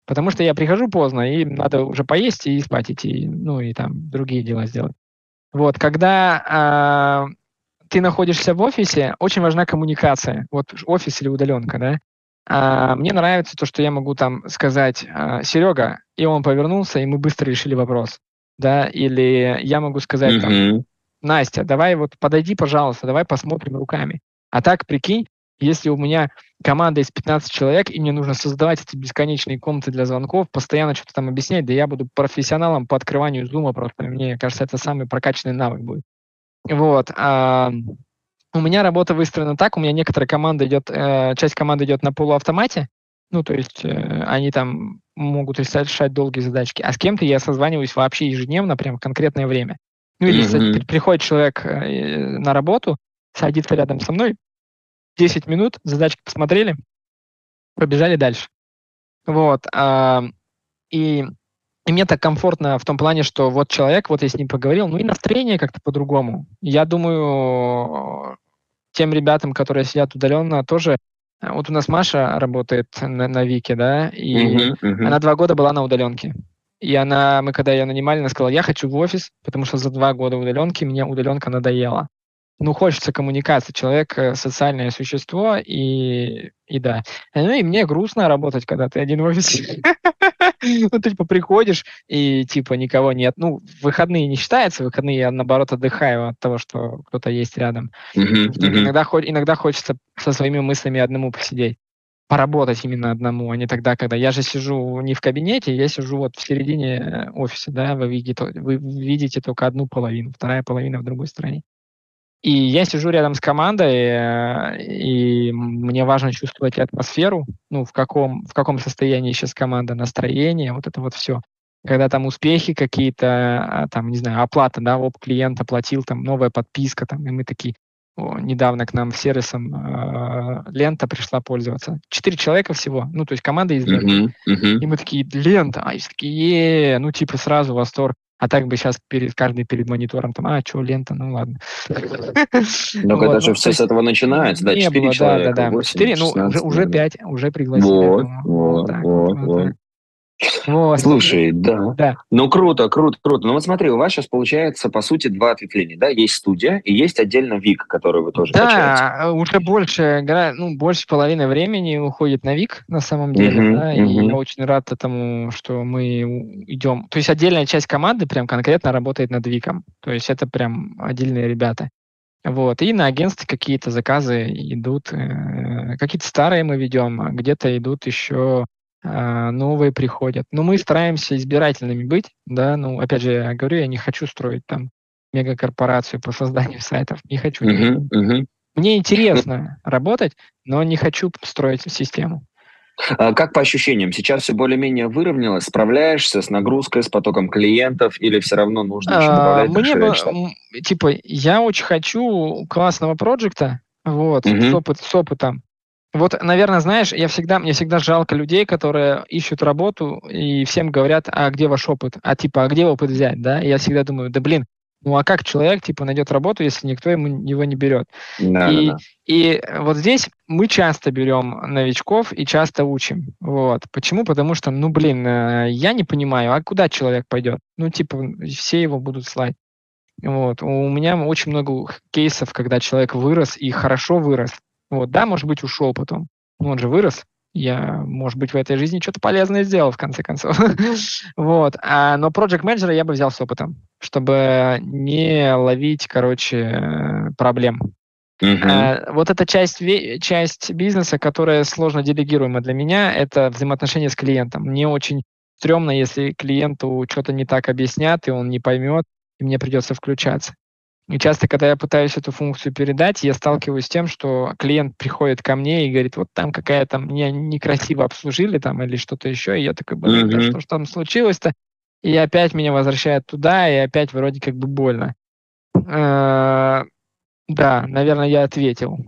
Потому что я прихожу поздно, и надо уже поесть и спать идти, ну, и там другие дела сделать. Вот. Когда э, ты находишься в офисе, очень важна коммуникация. Вот офис или удаленка, да? А, мне нравится то, что я могу там сказать а, Серега, и он повернулся, и мы быстро решили вопрос. Да, или я могу сказать mm-hmm. там, Настя, давай вот подойди, пожалуйста, давай посмотрим руками. А так, прикинь, если у меня команда из 15 человек, и мне нужно создавать эти бесконечные комнаты для звонков, постоянно что-то там объяснять, да я буду профессионалом по открыванию зума просто. Мне кажется, это самый прокачанный навык будет. Вот. А, у меня работа выстроена так, у меня некоторая команда идет, э, часть команды идет на полуавтомате, ну, то есть э, они там могут решать долгие задачки, а с кем-то я созваниваюсь вообще ежедневно, прям в конкретное время. Ну, или mm-hmm. приходит человек э, на работу, садится рядом со мной, 10 минут, задачки посмотрели, побежали дальше. Вот. Э, и и мне так комфортно в том плане, что вот человек, вот я с ним поговорил, ну и настроение как-то по-другому. Я думаю, тем ребятам, которые сидят удаленно, тоже вот у нас Маша работает на, на Вике, да, и uh-huh, uh-huh. она два года была на удаленке. И она, мы когда ее нанимали, она сказала, я хочу в офис, потому что за два года удаленки мне удаленка надоела ну, хочется коммуникации. Человек э, социальное существо, и, и да. Ну, и мне грустно работать, когда ты один в офисе. [LAUGHS] [LAUGHS] Ну, ты, типа, приходишь, и, типа, никого нет. Ну, выходные не считаются, выходные я, наоборот, отдыхаю от того, что кто-то есть рядом. Иногда, иногда хочется со своими мыслями одному посидеть поработать именно одному, а не тогда, когда я же сижу не в кабинете, я сижу вот в середине э, офиса, да, вы видите, вы видите только одну половину, вторая половина в другой стороне. И я сижу рядом с командой, э, и мне важно чувствовать атмосферу, ну, в каком, в каком состоянии сейчас команда, настроение, вот это вот все. Когда там успехи какие-то, а, там, не знаю, оплата, да, оп, клиент оплатил, там, новая подписка, там, и мы такие, недавно к нам сервисом э, лента пришла пользоваться. Четыре человека всего, ну, то есть команда из uh-huh, uh-huh. И мы такие, лента, а и такие, ну, типа, сразу восторг. А так бы сейчас перед каждый перед монитором там, а, что, лента, ну ладно. Ну, это же все с этого начинается, да, четыре человека, да, да, да. Четыре, ну, уже пять, уже пригласили. Вот, вот, вот, вот. Слушай, да. да. Ну, круто, круто, круто. Ну, вот смотри, у вас сейчас получается, по сути, два ответвления, да? Есть студия и есть отдельно ВИК, который вы тоже Да, уже больше, ну, больше половины времени уходит на ВИК, на самом деле, uh-huh, да, uh-huh. и я очень рад этому, что мы идем. То есть отдельная часть команды прям конкретно работает над ВИКом. То есть это прям отдельные ребята. Вот. И на агентстве какие-то заказы идут, э, какие-то старые мы ведем, а где-то идут еще а, новые приходят. Но мы стараемся избирательными быть, да, ну, опять же, я говорю, я не хочу строить там мегакорпорацию по созданию [LAUGHS] сайтов, не хочу. Uh-huh, uh-huh. Мне интересно работать, но не хочу строить систему. А как по ощущениям? Сейчас все более-менее выровнялось? Справляешься с нагрузкой, с потоком клиентов или все равно нужно еще а, добавлять? Мне бы, типа, я очень хочу классного проекта, вот, uh-huh. с, опыт, с опытом. Вот, наверное, знаешь, я всегда, мне всегда жалко людей, которые ищут работу и всем говорят, а где ваш опыт? А типа, а где опыт взять, да? И я всегда думаю, да блин, ну а как человек типа найдет работу, если никто ему его не берет? Да, и, да, и вот здесь мы часто берем новичков и часто учим. Вот. Почему? Потому что, ну блин, э, я не понимаю, а куда человек пойдет? Ну типа все его будут слать. Вот. У меня очень много кейсов, когда человек вырос и хорошо вырос, вот, да, может быть, ушел потом. Но он же вырос. Я, может быть, в этой жизни что-то полезное сделал, в конце концов. [LAUGHS] вот. А, но Project Manager я бы взял с опытом, чтобы не ловить, короче, проблем. Uh-huh. А, вот эта часть, часть бизнеса, которая сложно делегируема для меня, это взаимоотношения с клиентом. Мне очень стрёмно, если клиенту что-то не так объяснят, и он не поймет, и мне придется включаться. И часто, когда я пытаюсь эту функцию передать, я сталкиваюсь с тем, что клиент приходит ко мне и говорит, вот там какая-то меня некрасиво обслужили там или что-то еще, и я такой, блин, да что ж там случилось-то? И опять меня возвращают туда, и опять вроде как бы больно. Э, да, наверное, я ответил.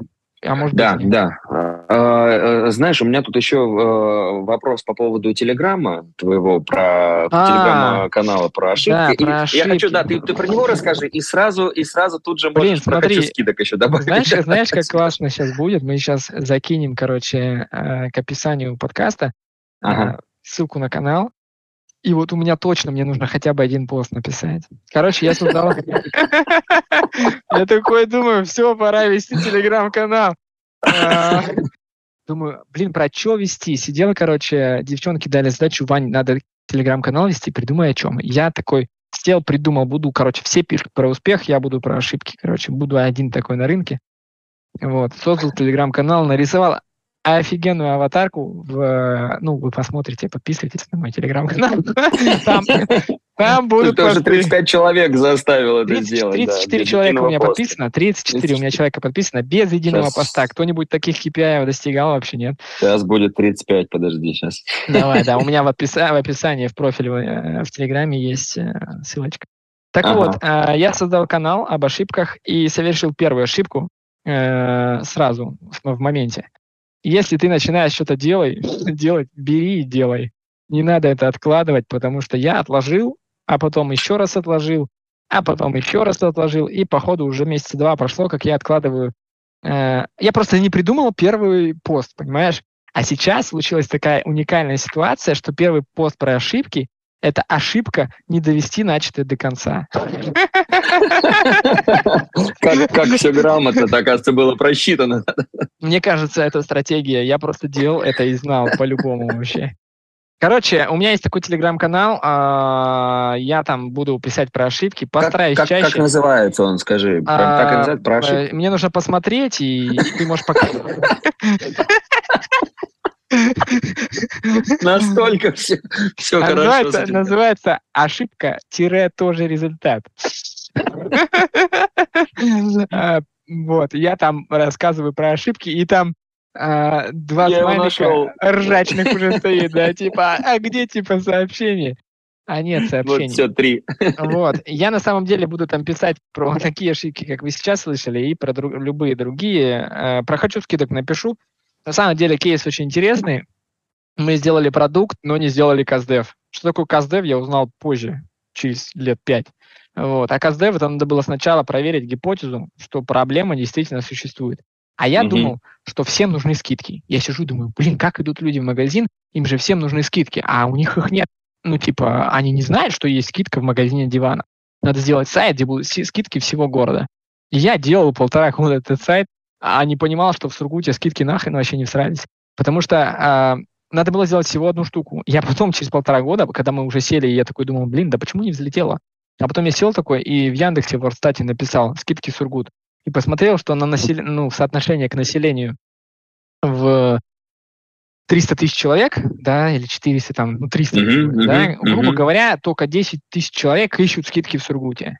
А может да, быть, да. А, э, знаешь, у меня тут еще э, вопрос по поводу Телеграма твоего, про а, Телеграм-канала, про ошибки. Да, про ошибки. Я хочу, да, ты, ты про него расскажи, и сразу, и сразу тут же Блин, можешь смотри, скидок еще добавить. Знаешь, знаешь, как классно сейчас будет? Мы сейчас закинем, короче, э, к описанию подкаста ага. ссылку на канал, и вот у меня точно, мне нужно хотя бы один пост написать. Короче, я создал... [LAUGHS] Я такой думаю, все, пора вести телеграм-канал. А, думаю, блин, про что вести? Сидела, короче, девчонки дали задачу, Вань, надо телеграм-канал вести, придумай о чем. Я такой сел, придумал, буду, короче, все пишут про успех, я буду про ошибки, короче, буду один такой на рынке. Вот, создал телеграм-канал, нарисовал офигенную аватарку. В, ну, вы посмотрите, подписывайтесь на мой телеграм-канал. [LAUGHS] Там, там будут Ты тоже 35 человек заставил это 30, сделать. 34 да, человека у меня подписано, 34 30... у меня человека подписано, без единого поста. Кто-нибудь таких KPI достигал вообще, нет? Сейчас будет 35, подожди, сейчас. Давай, да, у меня в, [LAUGHS] описа... в описании в профиле э, в Телеграме есть э, ссылочка. Так ага. вот, э, я создал канал об ошибках и совершил первую ошибку сразу, в моменте. Если ты начинаешь что-то делать, [LAUGHS] делать, бери и делай. Не надо это откладывать, потому что я отложил, а потом еще раз отложил, а потом еще раз отложил, и по ходу уже месяца два прошло, как я откладываю. Э, я просто не придумал первый пост, понимаешь? А сейчас случилась такая уникальная ситуация, что первый пост про ошибки это ошибка не довести начатое до конца. Как, как все грамотно, так, кажется, было просчитано. Мне кажется, это стратегия. Я просто делал это и знал по-любому вообще. Короче, у меня есть такой телеграм-канал, а, я там буду писать про ошибки, постараюсь как, чаще. Как называется он, скажи? Прям а, так и называется, про ошибки? Мне нужно посмотреть, и ты можешь пока... [LAUGHS] Настолько все, все хорошо. Называется, называется ошибка-тоже результат. [LAUGHS] А, вот, я там рассказываю про ошибки, и там а, два смайлика ржачных уже стоит, да, типа, а где, типа, сообщение? А нет сообщений. Вот все, три. Вот. Я на самом деле буду там писать про такие ошибки, как вы сейчас слышали, и про друг, любые другие. А, про хочу скидок напишу. На самом деле кейс очень интересный. Мы сделали продукт, но не сделали каздев. Что такое каздев, я узнал позже, через лет пять. Вот. А каздев это надо было сначала проверить гипотезу, что проблема действительно существует. А я mm думал, что всем нужны скидки. Я сижу и думаю, блин, как идут люди в магазин, им же всем нужны скидки, а у них их нет. Ну, типа, они не знают, что есть скидка в магазине дивана. Надо сделать сайт, где будут скидки всего города. И я делал полтора года этот сайт, а не понимал, что в Сургуте скидки нахрен вообще не всрались. Потому что а, надо было сделать всего одну штуку. Я потом, через полтора года, когда мы уже сели, я такой думал, блин, да почему не взлетело? А потом я сел такой и в Яндексе, в Орстате написал скидки Сургут. И посмотрел, что на насел... ну, соотношение к населению в 300 тысяч человек, да, или 400, там, ну, 300 uh-huh, uh-huh, да, uh-huh. грубо говоря, только 10 тысяч человек ищут скидки в Сургуте.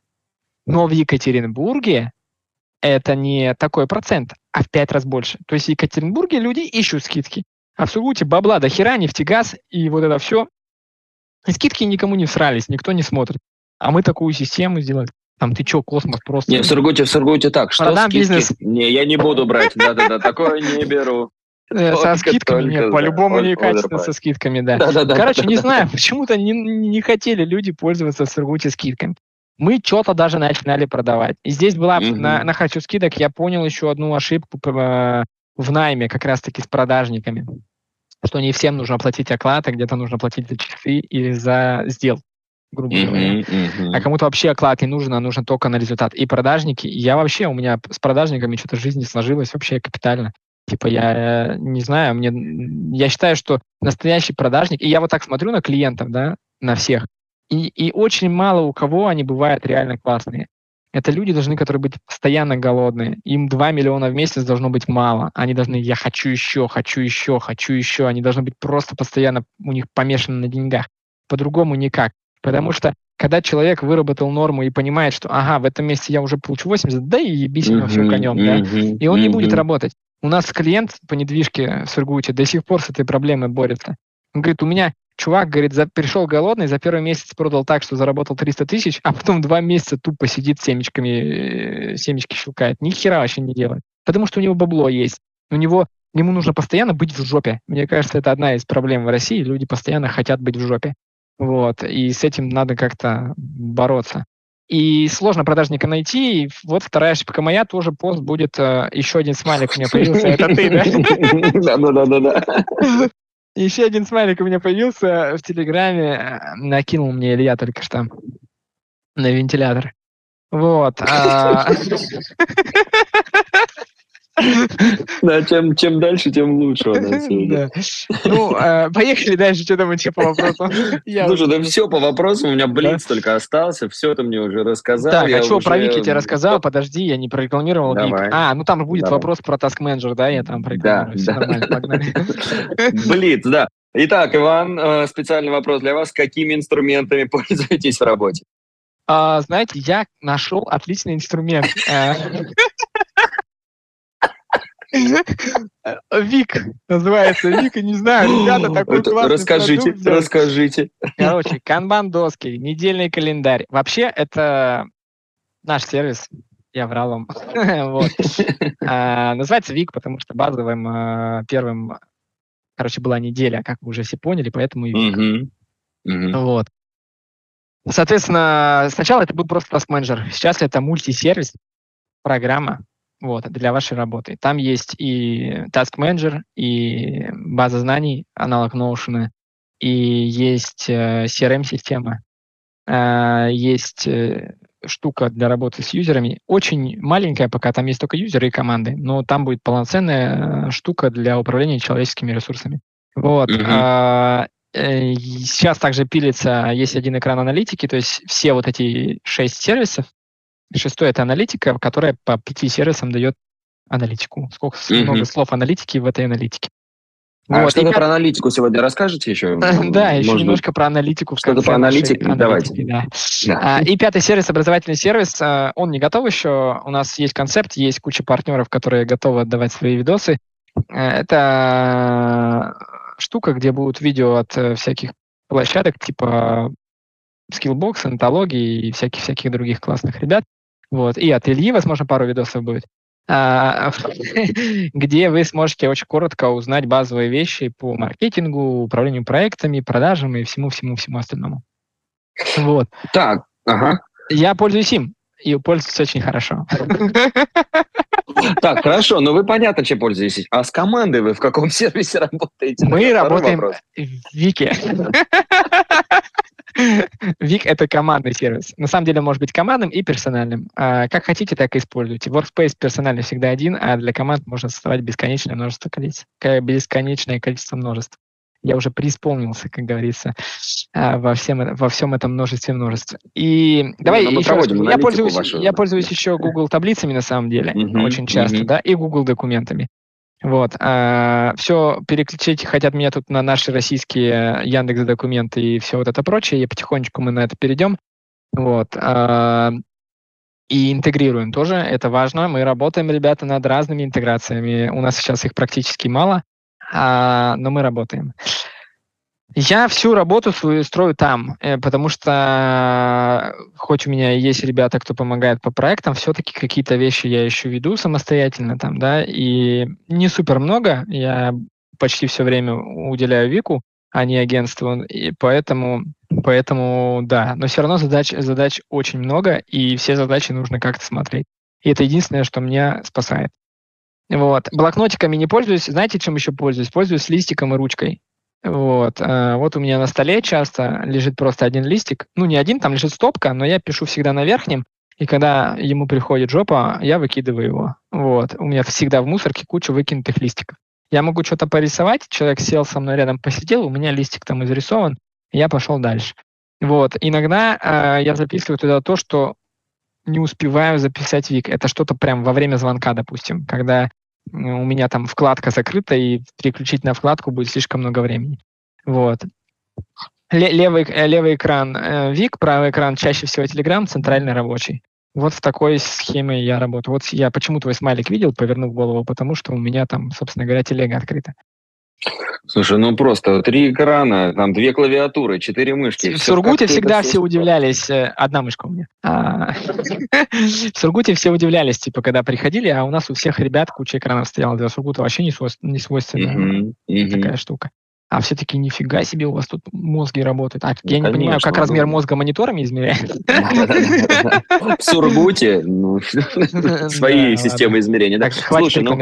Но в Екатеринбурге это не такой процент, а в пять раз больше. То есть в Екатеринбурге люди ищут скидки, а в Сургуте бабла до хера, нефтегаз и вот это все. И скидки никому не всрались, никто не смотрит. А мы такую систему сделали. Там ты что, космос просто... Не, в Сургуте, в Сургуте так, что Продам скидки? бизнес. Не, я не буду брать, да-да-да, такое не беру. Э, со скидками нет, по-любому не качественно со скидками, да. Короче, не знаю, [LAUGHS] почему-то не хотели люди пользоваться в Сургуте скидками мы что-то даже начинали продавать. И здесь была mm-hmm. на, на хочу скидок, я понял еще одну ошибку в найме как раз-таки с продажниками, что не всем нужно платить оклад, а где-то нужно платить за часы или за сдел, грубо mm-hmm, говоря. Mm-hmm. А кому-то вообще оклад не нужен, а нужен только на результат. И продажники, я вообще, у меня с продажниками что-то в жизни сложилось вообще капитально. Типа я не знаю, мне я считаю, что настоящий продажник, и я вот так смотрю на клиентов, да, на всех, и, и очень мало у кого они бывают реально классные. Это люди должны, которые быть постоянно голодные. Им 2 миллиона в месяц должно быть мало. Они должны «я хочу еще, хочу еще, хочу еще». Они должны быть просто постоянно, у них помешаны на деньгах. По-другому никак. Потому что когда человек выработал норму и понимает, что ага, в этом месяце я уже получу 80, да и ебись ему все конем, да, и он не будет работать. У нас клиент по недвижке в Сургуте до сих пор с этой проблемой борется. Он говорит, у меня чувак, говорит, за, пришел голодный, за первый месяц продал так, что заработал 300 тысяч, а потом два месяца тупо сидит семечками, э, семечки щелкает. Ни хера вообще не делает. Потому что у него бабло есть. У него, ему нужно постоянно быть в жопе. Мне кажется, это одна из проблем в России. Люди постоянно хотят быть в жопе. Вот. И с этим надо как-то бороться. И сложно продажника найти. И вот вторая ошибка моя, тоже пост будет. Э, еще один смайлик у меня [LAUGHS] появился. Это ты, да? Да-да-да. [LAUGHS] Еще один смайлик у меня появился в Телеграме. Накинул мне Илья только что на вентилятор. Вот. [LAUGHS] [LAUGHS] Да, чем, чем дальше, тем лучше у. Да. Ну, э, поехали дальше, что там еще по вопросу. Слушай, да все по вопросу, у меня блиц только остался, все ты мне уже рассказал. Так, а что про Вики тебе рассказал? Подожди, я не прорекламировал Вик. А, ну там будет вопрос про Task Manager, да, я там прорекламирую. Да, нормально, погнали. Блиц, да. Итак, Иван, э, специальный вопрос для вас. Какими инструментами [LAUGHS] пользуетесь в работе? А, знаете, я нашел отличный инструмент. Э, Вик называется. Вик, не знаю, ребята, [GASPS] такой классный Расскажите, расскажите. Короче, канбан доски, недельный календарь. Вообще, это наш сервис. Я врал вам. [LAUGHS] вот. а, называется Вик, потому что базовым а, первым, короче, была неделя, как вы уже все поняли, поэтому и Вик. Вот. Соответственно, сначала это был просто Task Manager. Сейчас это мультисервис, программа, вот, для вашей работы. Там есть и Task Manager, и база знаний, аналог Notion, и есть э, CRM-система, э, есть э, штука для работы с юзерами. Очень маленькая, пока там есть только юзеры и команды, но там будет полноценная штука для управления человеческими ресурсами. Вот. Mm-hmm. Сейчас также пилится, есть один экран аналитики, то есть все вот эти шесть сервисов, Шестой — это аналитика, которая по пяти сервисам дает аналитику. Сколько mm-hmm. много слов аналитики в этой аналитике. А вот, что-то про аналитику сегодня расскажете еще? [LAUGHS] Да, еще немножко про аналитику. Что-то про аналитику, давайте. Да. Да. А, и пятый сервис, образовательный сервис, а, он не готов еще. У нас есть концепт, есть куча партнеров, которые готовы отдавать свои видосы. Э, это штука, где будут видео от э, всяких площадок типа Skillbox, антологии и всяких-всяких других классных ребят. Вот. И от Ильи, возможно, пару видосов будет, а, [LAUGHS] где вы сможете очень коротко узнать базовые вещи по маркетингу, управлению проектами, продажам и всему-всему-всему остальному. Вот. Так, ага. Я пользуюсь им, и пользуюсь очень хорошо. Так, хорошо, но вы понятно, чем пользуетесь. А с командой вы в каком [LAUGHS] сервисе работаете? Мы работаем в Вике. Вик — это командный сервис. На самом деле, может быть командным и персональным. А как хотите, так и используйте. Workspace персональный всегда один, а для команд можно создавать бесконечное множество количеств. Бесконечное количество множеств. Я уже преисполнился, как говорится, а, во, всем, во всем этом множестве множеств. И ну, давай еще раз, я пользуюсь, вашу, я пользуюсь еще Google таблицами на самом деле, uh-huh, очень часто, uh-huh. да, и Google документами. Вот. А, все переключить хотят меня тут на наши российские Яндекс документы и все вот это прочее. И потихонечку мы на это перейдем. Вот. А, и интегрируем тоже, это важно. Мы работаем, ребята, над разными интеграциями. У нас сейчас их практически мало, а, но мы работаем. Я всю работу свою строю там, э, потому что хоть у меня есть ребята, кто помогает по проектам, все-таки какие-то вещи я еще веду самостоятельно там, да, и не супер много, я почти все время уделяю Вику, а не агентству, и поэтому, поэтому да, но все равно задач, задач очень много, и все задачи нужно как-то смотреть. И это единственное, что меня спасает. Вот. Блокнотиками не пользуюсь. Знаете, чем еще пользуюсь? Пользуюсь листиком и ручкой. Вот. А, вот у меня на столе часто лежит просто один листик. Ну, не один, там лежит стопка, но я пишу всегда на верхнем. И когда ему приходит жопа, я выкидываю его. Вот. У меня всегда в мусорке куча выкинутых листиков. Я могу что-то порисовать, человек сел со мной рядом, посидел, у меня листик там изрисован, я пошел дальше. Вот. Иногда э, я записываю туда то, что не успеваю записать Вик. Это что-то прям во время звонка, допустим, когда у меня там вкладка закрыта, и переключить на вкладку будет слишком много времени. Вот. Левый, э, левый экран э, Вик, правый экран чаще всего Telegram, центральный рабочий. Вот в такой схеме я работаю. Вот я почему твой смайлик видел, повернув голову, потому что у меня там, собственно говоря, телега открыта. Слушай, ну просто три экрана, там две клавиатуры, четыре мышки. В Сургуте всегда все удивлялись, э, одна мышка у меня. А, [LAUGHS] в Сургуте все удивлялись, типа, когда приходили, а у нас у всех ребят куча экранов стояла. Для Сургута вообще не свойственна такая штука. А все таки нифига себе, у вас тут мозги работают. А я не понимаю, как размер мозга мониторами измеряется? В Сургуте ну, [LAUGHS] свои системы измерения. Слушай, ну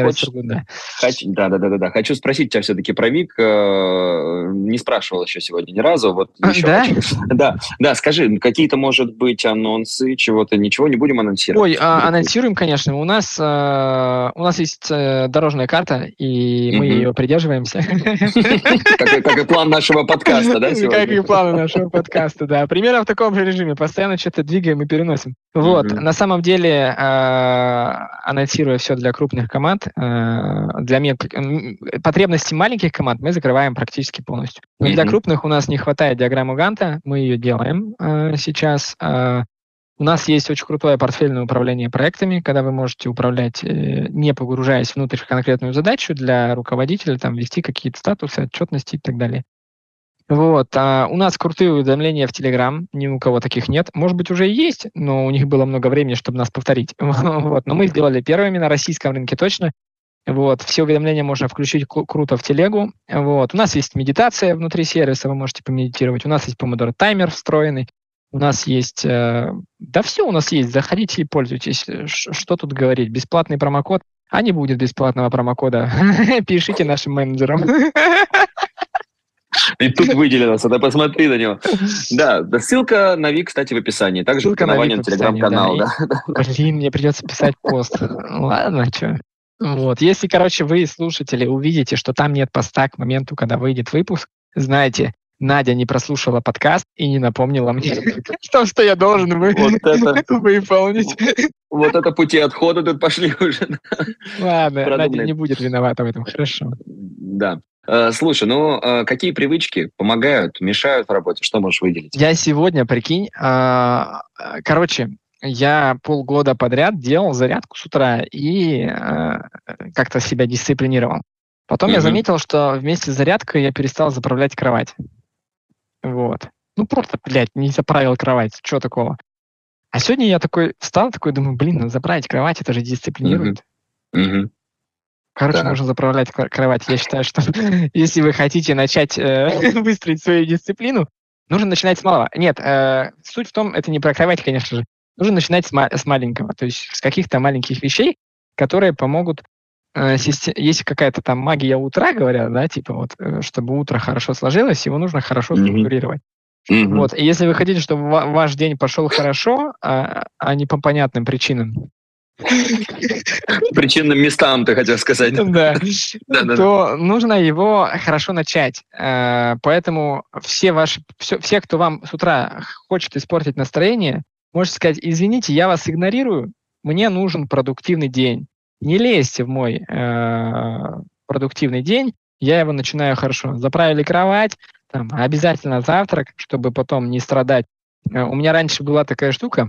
Да, да, да, да. Хочу спросить тебя все-таки про ВИК. Э, не спрашивал еще сегодня ни разу. Вот да? Да, да. Скажи, какие-то, может быть, анонсы, чего-то, ничего не будем анонсировать? Ой, а, анонсируем, конечно. У нас э, у нас есть э, дорожная карта, и мы ее придерживаемся. [LAUGHS] Как, как и план нашего подкаста, да, сегодня? Как и план нашего подкаста, да. Примерно в таком же режиме. Постоянно что-то двигаем и переносим. Вот. Mm-hmm. На самом деле, э, анонсируя все для крупных команд, э, для мел... потребности маленьких команд мы закрываем практически полностью. Но mm-hmm. для крупных у нас не хватает диаграммы Ганта, мы ее делаем э, сейчас. Э, у нас есть очень крутое портфельное управление проектами, когда вы можете управлять, э, не погружаясь внутрь в конкретную задачу для руководителя, там, вести какие-то статусы, отчетности и так далее. Вот. А у нас крутые уведомления в Telegram, ни у кого таких нет. Может быть, уже есть, но у них было много времени, чтобы нас повторить. [LAUGHS] вот. Но мы сделали первыми на российском рынке точно. Вот. Все уведомления можно включить круто в телегу. Вот. У нас есть медитация внутри сервиса, вы можете помедитировать. У нас есть помидор таймер встроенный. У нас есть... Э, да все у нас есть. Заходите и пользуйтесь. Что тут говорить? Бесплатный промокод. А не будет бесплатного промокода. [LAUGHS] Пишите нашим менеджерам. И тут выделился, да посмотри на него. [LAUGHS] Да, да ссылка на Вик, кстати, в описании. Также ссылка на Ванин телеграм-канал. Да. Да. Блин, мне придется писать пост. Ладно, что. Вот. Если, короче, вы, слушатели, увидите, что там нет поста к моменту, когда выйдет выпуск, знаете, Надя не прослушала подкаст и не напомнила мне [LAUGHS] то, что я должен [LAUGHS] выполнить. Вот это пути отхода тут пошли уже. Ладно. Надя не будет виновата в этом, хорошо. Да. Э, слушай, ну э, какие привычки помогают, мешают в работе? Что можешь выделить? Я сегодня, прикинь, а, короче, я полгода подряд делал зарядку с утра и э, как-то себя дисциплинировал. Потом mm-hmm. я заметил, что вместе с зарядкой я перестал заправлять кровать. Вот. Ну, просто, блядь, не заправил кровать. Что такого? А сегодня я такой встал, такой думаю, блин, надо заправить кровать, это же дисциплинирует. Mm-hmm. Mm-hmm. Короче, да. можно заправлять кровать. Я считаю, что [LAUGHS] если вы хотите начать э, [LAUGHS] выстроить свою дисциплину, нужно начинать с малого. Нет, э, суть в том, это не про кровать, конечно же. Нужно начинать с, ма- с маленького, то есть с каких-то маленьких вещей, которые помогут есть какая-то там магия утра, говорят, да, типа вот, э, чтобы утро хорошо сложилось, его нужно хорошо структурировать. Mm-hmm. Вот, и если вы хотите, чтобы ваш день пошел хорошо, а, а не по понятным причинам, Причинным местам, ты хотел сказать. Да. То нужно его хорошо начать. Э, поэтому все ваши, все, все, кто вам с утра хочет испортить настроение, можете сказать, извините, я вас игнорирую, мне нужен продуктивный день не лезьте в мой э, продуктивный день, я его начинаю хорошо. Заправили кровать, там, обязательно завтрак, чтобы потом не страдать. Э, у меня раньше была такая штука,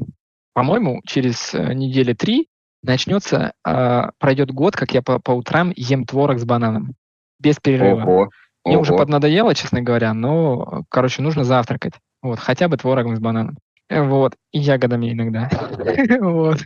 по-моему, через э, недели три начнется, э, пройдет год, как я по, по утрам ем творог с бананом. Без перерыва. Ого, Мне ого. уже поднадоело, честно говоря, но, короче, нужно завтракать. Вот, хотя бы творогом с бананом. Вот, и ягодами иногда. [LAUGHS] Вот.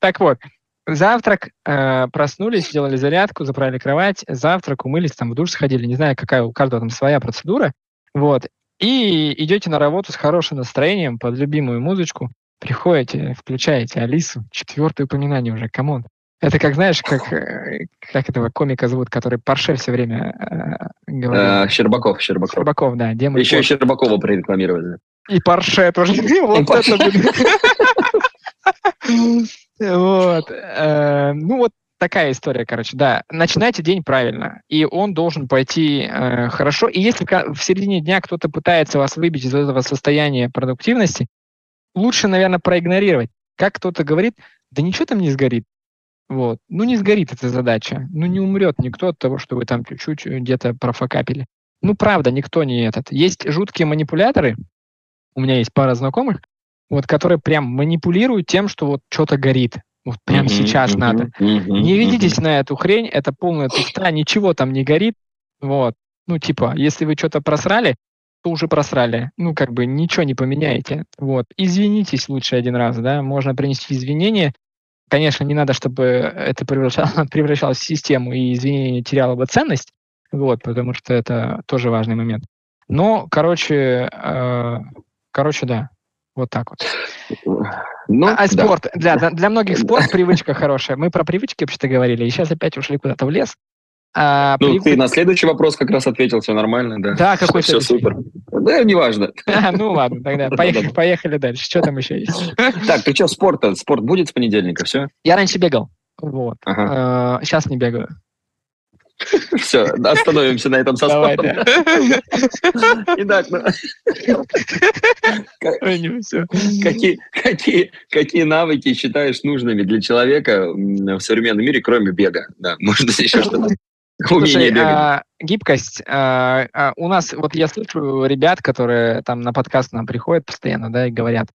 Так вот, Завтрак, э, проснулись, сделали зарядку, заправили кровать, завтрак, умылись, там в душ сходили, не знаю, какая у каждого там своя процедура, вот, и идете на работу с хорошим настроением, под любимую музычку, приходите, включаете Алису, четвертое упоминание уже, come on. Это как, знаешь, как, [LAUGHS] э, как этого комика зовут, который Порше все время э, говорит. А, Щербаков, Щербаков. Щербаков, да. Демон Еще и Щербакова прорекламировали. И Порше тоже. [LAUGHS] Вот это [LAUGHS] Вот. Э, ну вот такая история, короче, да. Начинайте день правильно, и он должен пойти э, хорошо. И если в середине дня кто-то пытается вас выбить из этого состояния продуктивности, лучше, наверное, проигнорировать. Как кто-то говорит, да ничего там не сгорит. Вот. Ну, не сгорит эта задача. Ну, не умрет никто от того, что вы там чуть-чуть где-то профокапили. Ну, правда, никто не этот. Есть жуткие манипуляторы, у меня есть пара знакомых, вот, которые прям манипулируют тем, что вот что-то горит. Вот прямо mm-hmm, сейчас mm-hmm, надо. Mm-hmm, не ведитесь mm-hmm. на эту хрень, это полная туфта, ничего там не горит. Вот. Ну, типа, если вы что-то просрали, то уже просрали. Ну, как бы ничего не поменяете. Вот. Извинитесь лучше один раз, да, можно принести извинения. Конечно, не надо, чтобы это превращалось, [LAUGHS] превращалось в систему, и извинение теряло бы ценность, вот, потому что это тоже важный момент. Но, короче, э, короче, да, вот так вот. Ну, а, а спорт, да. для, для многих [LAUGHS] спорт привычка хорошая. Мы про привычки вообще-то говорили, и сейчас опять ушли куда-то в лес. А, ну, привык... ты на следующий вопрос как раз ответил, все нормально, да? Да, какой Все супер. Да, неважно. [LAUGHS] А, ну ладно, тогда [LAUGHS] поехали, поехали дальше. Что там еще есть? Так, ты что, спорт Спорт будет с понедельника, все? Я раньше бегал, вот. Ага. Сейчас не бегаю. [LAUGHS] Все, остановимся на этом со спортом. [LAUGHS] Итак, ну, [LAUGHS] какие, какие, какие навыки считаешь нужными для человека в современном мире, кроме бега? Да, может еще что-то. Слушай, а, гибкость. А, а, у нас, вот я слышу ребят, которые там на подкаст нам приходят постоянно, да, и говорят,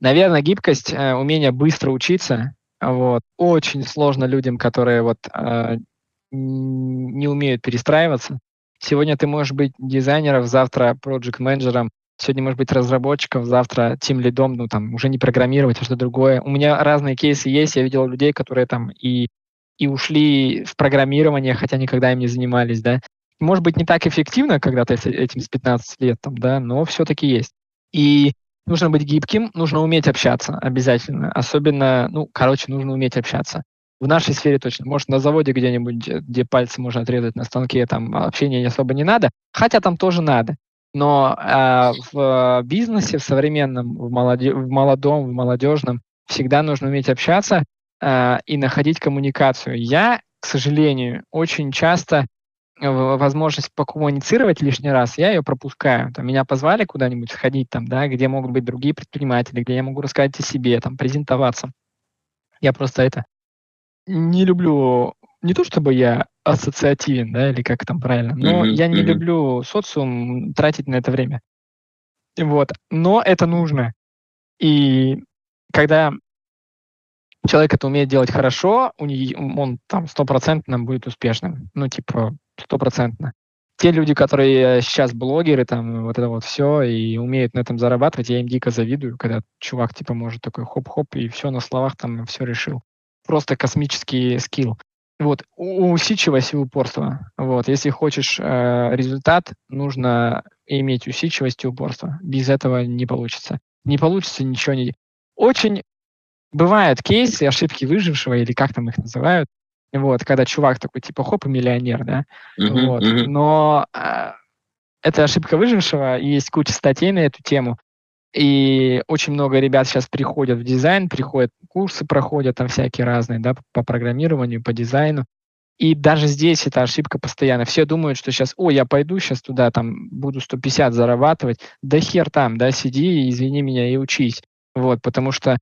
наверное, гибкость, а, умение быстро учиться, вот, очень сложно людям, которые вот а, не умеют перестраиваться. Сегодня ты можешь быть дизайнером, завтра проект-менеджером, сегодня можешь быть разработчиком, завтра тим лидом, ну там уже не программировать, а что другое. У меня разные кейсы есть, я видел людей, которые там и, и ушли в программирование, хотя никогда им не занимались, да. Может быть, не так эффективно, когда ты этим с 15 лет, там, да, но все-таки есть. И нужно быть гибким, нужно уметь общаться обязательно. Особенно, ну, короче, нужно уметь общаться в нашей сфере точно. Может, на заводе где-нибудь, где пальцы можно отрезать на станке, там общения особо не надо, хотя там тоже надо. Но э, в бизнесе, в современном, в, молоде, в молодом, в молодежном всегда нужно уметь общаться э, и находить коммуникацию. Я, к сожалению, очень часто возможность покоммуницировать лишний раз, я ее пропускаю. Там, меня позвали куда-нибудь сходить, там, да, где могут быть другие предприниматели, где я могу рассказать о себе, там, презентоваться. Я просто это не люблю, не то чтобы я ассоциативен, да, или как там правильно, но mm-hmm, я не mm-hmm. люблю социум тратить на это время. Вот. Но это нужно. И когда человек это умеет делать хорошо, у него, он там стопроцентно будет успешным. Ну, типа, стопроцентно. Те люди, которые сейчас блогеры, там, вот это вот все, и умеют на этом зарабатывать, я им дико завидую, когда чувак, типа, может такой хоп-хоп, и все на словах там все решил просто космический скилл. Вот, усидчивость и упорство. Вот, если хочешь э, результат, нужно иметь усидчивость и упорство. Без этого не получится. Не получится ничего не... Очень бывают кейсы, ошибки выжившего, или как там их называют, вот, когда чувак такой, типа, хоп, и миллионер, да, uh-huh, вот. Uh-huh. Но э, это ошибка выжившего, и есть куча статей на эту тему, и очень много ребят сейчас приходят в дизайн, приходят курсы, проходят там всякие разные, да, по программированию, по дизайну. И даже здесь эта ошибка постоянно. Все думают, что сейчас, о, я пойду сейчас туда, там, буду 150 зарабатывать. Да хер там, да, сиди, извини меня и учись. Вот, потому что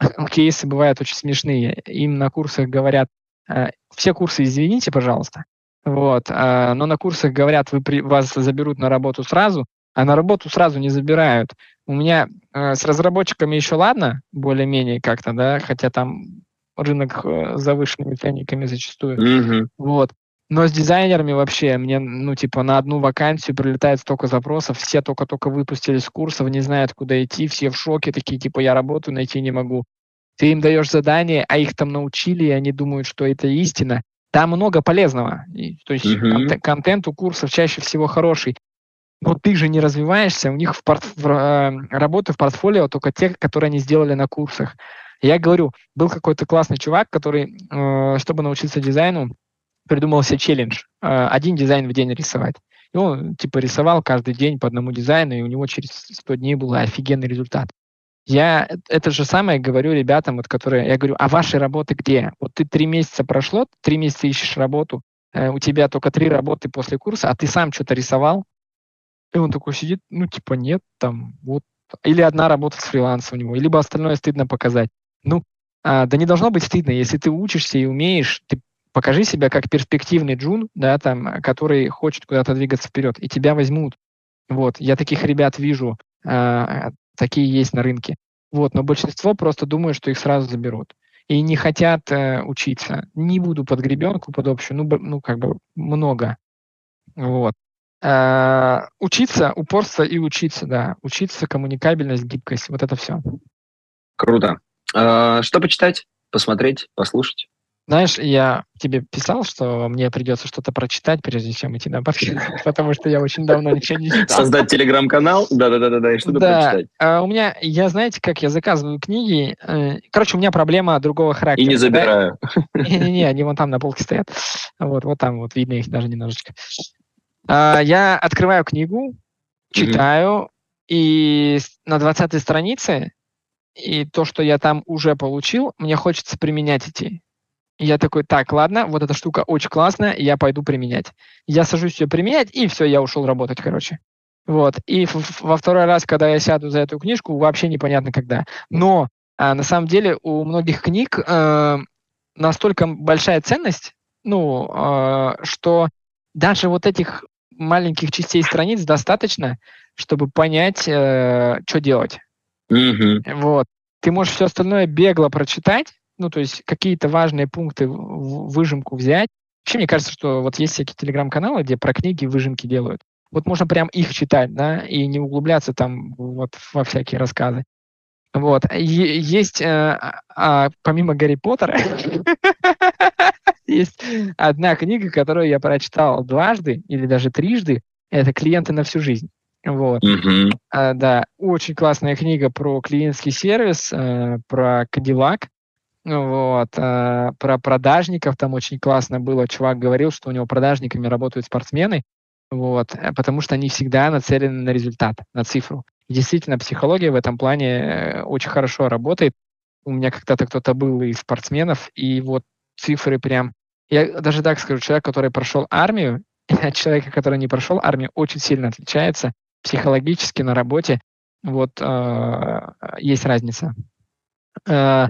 [LAUGHS] кейсы бывают очень смешные. Им на курсах говорят, э, все курсы извините, пожалуйста, вот, э, но на курсах говорят, вы при, вас заберут на работу сразу, а на работу сразу не забирают. У меня э, с разработчиками еще ладно, более-менее как-то, да, хотя там рынок э, завышенными ценниками зачастую. Mm-hmm. Вот. Но с дизайнерами вообще мне, ну, типа, на одну вакансию прилетает столько запросов, все только-только выпустили с курсов, не знают, куда идти, все в шоке, такие, типа, я работу найти не могу. Ты им даешь задание, а их там научили, и они думают, что это истина. Там много полезного. И, то есть mm-hmm. контент, контент у курсов чаще всего хороший но ты же не развиваешься, у них в, порт, в э, работы в портфолио только те, которые они сделали на курсах. Я говорю, был какой-то классный чувак, который, э, чтобы научиться дизайну, придумал себе челлендж. Э, один дизайн в день рисовать. И он, типа, рисовал каждый день по одному дизайну, и у него через 100 дней был офигенный результат. Я это же самое говорю ребятам, вот, которые, я говорю, а ваши работы где? Вот ты три месяца прошло, три месяца ищешь работу, у тебя только три работы после курса, а ты сам что-то рисовал, и он такой сидит, ну, типа, нет, там, вот Или одна работа с фрилансом у него, либо остальное стыдно показать. Ну, а, да не должно быть стыдно. Если ты учишься и умеешь, ты покажи себя как перспективный джун, да, там, который хочет куда-то двигаться вперед, и тебя возьмут. Вот, я таких ребят вижу, а, такие есть на рынке. Вот, но большинство просто думают, что их сразу заберут. И не хотят э, учиться. Не буду под гребенку, под общую, ну, ну как бы много. Вот. А, учиться, упорство и учиться, да. Учиться, коммуникабельность, гибкость, вот это все. Круто. А, что почитать, посмотреть, послушать? Знаешь, я тебе писал, что мне придется что-то прочитать, прежде чем идти на подкаст, [LAUGHS] потому что я очень давно ничего не читал. Создать телеграм-канал? Да-да-да, и что-то да. прочитать. А у меня, я, знаете, как я заказываю книги. Э, короче, у меня проблема другого характера. И не забираю. Не-не-не, они вон там на полке стоят. Вот, вот там вот видно их даже немножечко. А, я открываю книгу, читаю, и на 20 странице и то, что я там уже получил, мне хочется применять эти я такой, так, ладно, вот эта штука очень классная, я пойду применять. Я сажусь ее применять, и все, я ушел работать, короче. Вот. И во второй раз, когда я сяду за эту книжку, вообще непонятно когда. Но а, на самом деле у многих книг а, настолько большая ценность, ну, а, что даже вот этих маленьких частей страниц достаточно, чтобы понять, а, что делать. Mm-hmm. Вот. Ты можешь все остальное бегло прочитать, ну, то есть какие-то важные пункты в выжимку взять. Вообще, мне кажется, что вот есть всякие телеграм-каналы, где про книги выжимки делают. Вот можно прям их читать, да, и не углубляться там вот во всякие рассказы. Вот. Есть, э, а, помимо Гарри Поттера, [LAUGHS] есть одна книга, которую я прочитал дважды или даже трижды. Это «Клиенты на всю жизнь». Вот. Mm-hmm. А, да, очень классная книга про клиентский сервис, э, про Кадиллак. Вот. А, про продажников там очень классно было. Чувак говорил, что у него продажниками работают спортсмены, вот, э, потому что они всегда нацелены на результат, на цифру. И действительно, психология в этом плане э, очень хорошо работает. У меня когда-то кто-то был из спортсменов, и вот цифры прям... Я даже так скажу, человек, который прошел армию, [LAUGHS] от человека, который не прошел армию, очень сильно отличается психологически на работе. Вот э, есть разница. Э,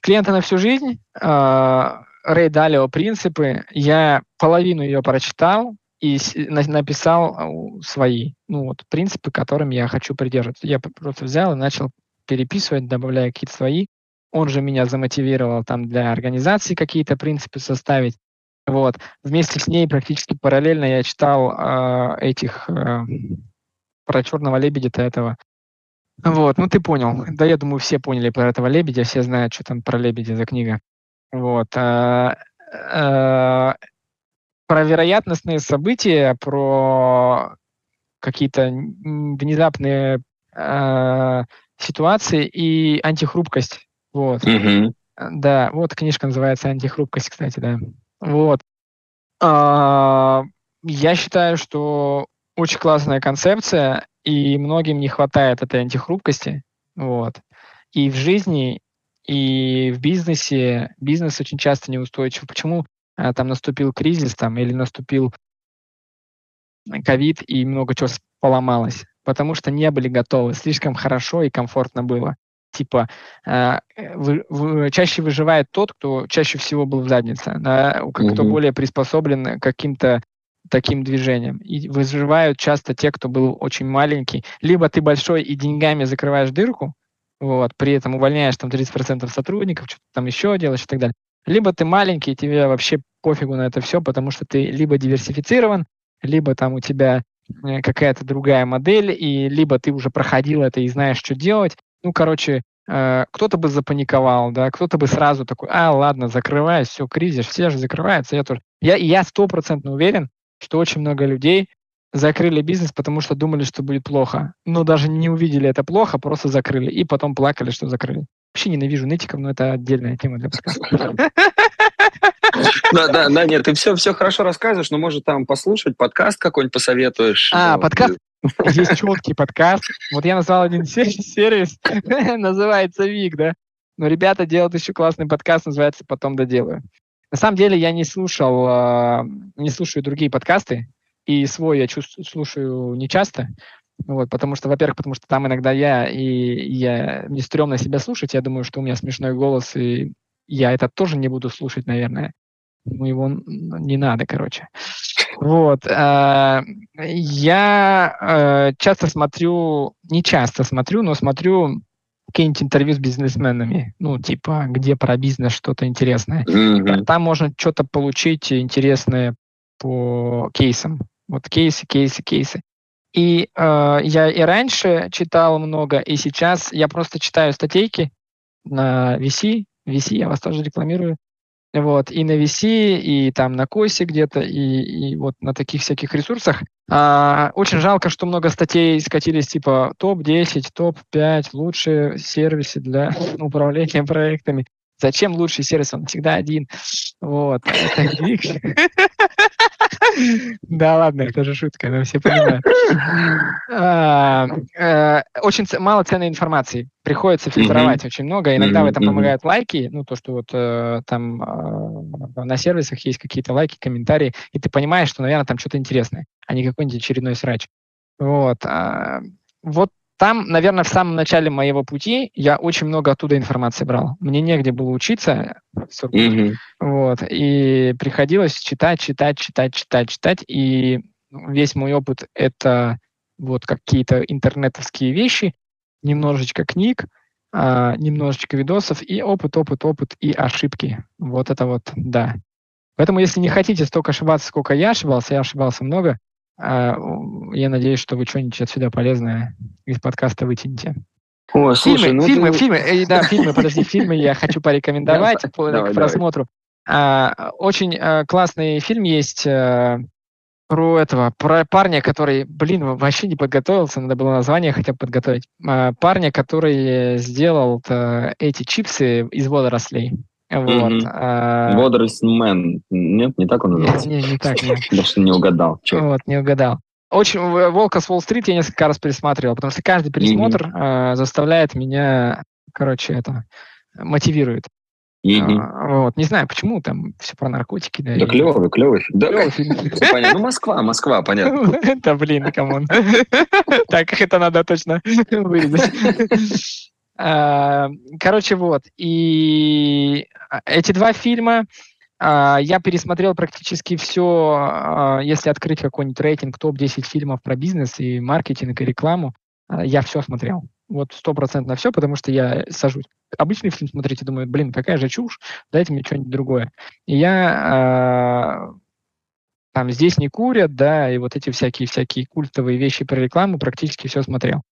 Клиенты на всю жизнь, а, Рэй Далио «Принципы». Я половину ее прочитал и написал а, свои, ну вот, принципы, которым я хочу придерживаться. Я просто взял и начал переписывать, добавляя какие-то свои. Он же меня замотивировал там для организации какие-то принципы составить. Вот. Вместе с ней практически параллельно я читал э, этих э, про черного лебедя-то этого вот, ну ты понял. Да, я думаю, все поняли про этого лебедя, все знают, что там про лебедя за книга. Вот. А, а, про вероятностные события, про какие-то внезапные а, ситуации и антихрупкость. Вот. Mm-hmm. Да, вот книжка называется «Антихрупкость», кстати, да. Вот. А, я считаю, что очень классная концепция, и многим не хватает этой антихрупкости. Вот. И в жизни, и в бизнесе бизнес очень часто неустойчив. Почему а, там наступил кризис там, или наступил ковид, и много чего поломалось? Потому что не были готовы, слишком хорошо и комфортно было. Типа, э, вы, вы, чаще выживает тот, кто чаще всего был в заднице, да, кто угу. более приспособлен к каким-то таким движением. И выживают часто те, кто был очень маленький. Либо ты большой и деньгами закрываешь дырку, вот, при этом увольняешь там 30% сотрудников, что-то там еще делаешь и так далее. Либо ты маленький, и тебе вообще пофигу на это все, потому что ты либо диверсифицирован, либо там у тебя э, какая-то другая модель, и либо ты уже проходил это и знаешь, что делать. Ну, короче, э, кто-то бы запаниковал, да, кто-то бы сразу такой, а, ладно, закрываюсь, все, кризис, все же закрываются, я тоже. Я, я стопроцентно уверен, что очень много людей закрыли бизнес, потому что думали, что будет плохо. Но даже не увидели это плохо, просто закрыли. И потом плакали, что закрыли. Вообще ненавижу нытиков, но это отдельная тема для подкаста. Да, да, да, нет, ты все, все хорошо рассказываешь, но может там послушать, подкаст какой-нибудь посоветуешь. А, подкаст? Есть четкий подкаст. Вот я назвал один сервис, [LAUGHS] называется Вик, да. Но ребята делают еще классный подкаст, называется «Потом доделаю». На самом деле я не слушал, а, не слушаю другие подкасты, и свой я чувствую, слушаю нечасто. Вот, потому что, во-первых, потому что там иногда я, и я, мне стрёмно себя слушать, я думаю, что у меня смешной голос, и я это тоже не буду слушать, наверное. Ну, его не надо, короче. Вот. Э, я э, часто смотрю, не часто смотрю, но смотрю какие-нибудь интервью с бизнесменами, ну, типа, где про бизнес что-то интересное. Mm-hmm. Там можно что-то получить интересное по кейсам. Вот кейсы, кейсы, кейсы. И э, я и раньше читал много, и сейчас я просто читаю статейки на VC. VC, я вас тоже рекламирую. Вот, и на VC, и там на Косе где-то, и, и вот на таких всяких ресурсах. А, очень жалко, что много статей скатились типа топ-10, топ-5 лучшие сервисы для [LAUGHS] управления проектами. Зачем лучший сервис? Он всегда один. Вот. [LAUGHS] Да ладно, это же шутка, но все понимают. А, э, очень мало ценной информации. Приходится фильтровать очень много. Иногда в этом помогают лайки. Ну, то, что вот э, там э, на сервисах есть какие-то лайки, комментарии, и ты понимаешь, что, наверное, там что-то интересное, а не какой-нибудь очередной срач. Вот. А, вот там, наверное, в самом начале моего пути я очень много оттуда информации брал. Мне негде было учиться, mm-hmm. вот, и приходилось читать, читать, читать, читать, читать, и весь мой опыт — это вот какие-то интернетовские вещи, немножечко книг, а, немножечко видосов, и опыт, опыт, опыт и ошибки. Вот это вот, да. Поэтому, если не хотите столько ошибаться, сколько я ошибался, я ошибался много, я надеюсь, что вы что-нибудь отсюда полезное из подкаста вытянете. О, слушай, фильмы, ну фильмы, ты... фильмы, э, да, [LAUGHS] фильмы, подожди, фильмы я хочу порекомендовать к просмотру. А, очень э, классный фильм есть э, про этого, про парня, который, блин, вообще не подготовился, надо было название хотя бы подготовить. А, парня, который сделал эти чипсы из водорослей. Вот. Mm-hmm. А... Нет, не так он называется? Нет, не, не так, нет. [LAUGHS] Даже не угадал. Черт. Вот, не угадал. Очень «Волка с Уолл-стрит» я несколько раз пересматривал, потому что каждый пересмотр mm-hmm. э, заставляет меня, короче, это, мотивирует. Mm-hmm. А, вот, не знаю, почему там все про наркотики. Да, да и... клевый, клевый. Да, клевый фильм. [LAUGHS] Ну, Москва, Москва, понятно. [LAUGHS] Да, блин, come on. Так, это надо точно вырезать. А, короче, вот. И эти два фильма а, я пересмотрел практически все, а, если открыть какой-нибудь рейтинг топ-10 фильмов про бизнес и маркетинг и рекламу, я все смотрел. Вот стопроцентно все, потому что я сажусь. Обычный фильм смотреть и думаю, блин, какая же чушь, дайте мне что-нибудь другое. И я там здесь не курят, да, и вот эти всякие-всякие культовые вещи про рекламу практически все смотрел.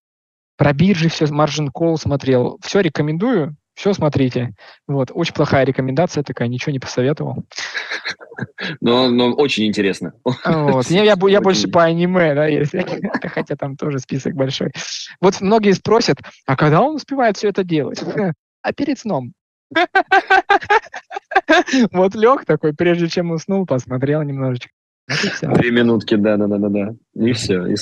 Про биржи все, Margin Call смотрел. Все рекомендую, все смотрите. Вот, очень плохая рекомендация такая, ничего не посоветовал. [LAUGHS] Но, но очень интересно. Вот. Я, я, я больше по аниме, да, если, [LAUGHS] хотя там тоже список большой. Вот многие спросят, а когда он успевает все это делать? А перед сном. [LAUGHS] Вот лег такой, прежде чем уснул, посмотрел немножечко. Три минутки, да, да, да, да, да. И все. И...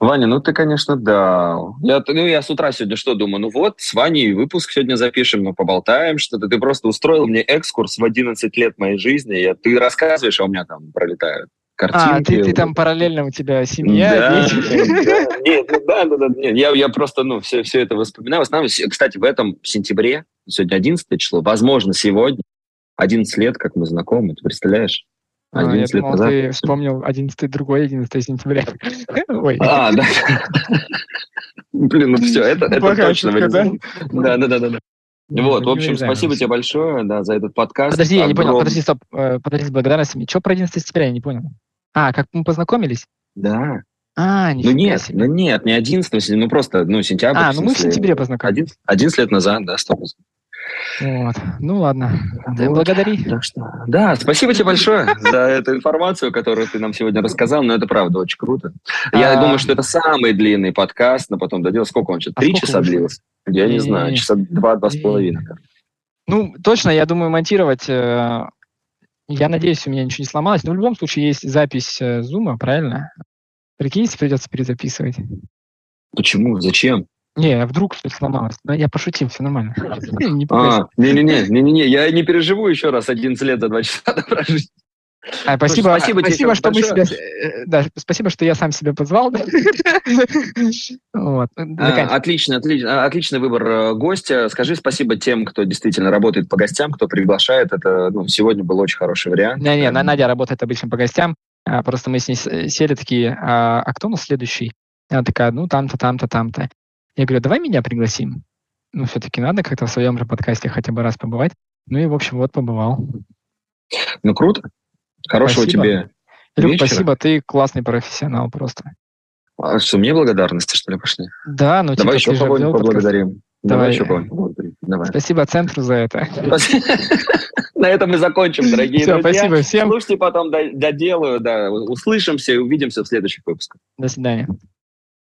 Ваня, ну ты, конечно, да. Я, ну, я с утра сегодня что думаю? Ну вот, с Ваней выпуск сегодня запишем, ну поболтаем что-то. Ты просто устроил мне экскурс в 11 лет моей жизни. Я, ты рассказываешь, а у меня там пролетают картинки. А, ты, ты там параллельно у тебя семья, да, дети? [LAUGHS] Да, нет, ну да, да, да, нет, я, я просто, ну, все, все это воспоминаю. В основном, кстати, в этом сентябре, сегодня 11 число, возможно, сегодня, 11 лет, как мы знакомы, ты представляешь? 11 а, я думал, назад. ты вспомнил 11 другой 11 сентября. [LAUGHS] Ой. А, да. Блин, ну все, это, это точно. да? Да, да, да, да. Вот, в общем, спасибо тебе большое да, за этот подкаст. Подожди, я не понял, подожди, стоп, э, подожди с благодарностями. Что про 11 сентября, я не понял. А, как мы познакомились? Да. А, ну нет, себе. ну нет, не 11 ну просто, ну, сентябрь. А, ну мы в сентябре познакомились. 11, 11 лет назад, да, 100%. Вот. Ну ладно. Вот. Благодари. Так что, да, спасибо тебе большое за эту информацию, которую ты нам сегодня рассказал. Но это правда очень круто. Я а... думаю, что это самый длинный подкаст, но потом додел. Сколько он? А Три часа длился? Я не знаю, часа два-два с половиной. Ну, точно, я думаю, монтировать... Э, я надеюсь, у меня ничего не сломалось. Но в любом случае есть запись зума, э, правильно? Прикинь, если придется перезаписывать. Почему? Зачем? Не, а вдруг что-то сломалось. Но я пошутил, все нормально. А, [LAUGHS] не, не, не, не, не, не, я не переживу еще раз 11 лет за 2 часа прожить. А, спасибо, Слушай, спасибо, спасибо что большое. мы себя, э, да, спасибо, что я сам себя позвал. [LAUGHS] вот. а, отлично, отлично, отличный выбор э, гостя. Скажи спасибо тем, кто действительно работает по гостям, кто приглашает. Это ну, сегодня был очень хороший вариант. Не, не, Надя работает обычно по гостям. А, просто мы с ней сели такие, а, а кто у нас следующий? Она такая, ну там-то, там-то, там-то. Я говорю, давай меня пригласим. Ну, все-таки надо как-то в своем же подкасте хотя бы раз побывать. Ну и, в общем, вот побывал. Ну, круто. Хорошего спасибо. тебе Илюх, вечера. спасибо, ты классный профессионал просто. А что, мне благодарности, что ли, пошли? Да, ну Давай типа, еще кого-нибудь поблагодарим. Давай, Давай еще кого-нибудь Давай. Спасибо центру за это. [LAUGHS] На этом мы закончим, [LAUGHS] дорогие Все, друзья. Спасибо всем. Слушайте, потом доделаю, да. Услышимся и увидимся в следующих выпусках. До свидания.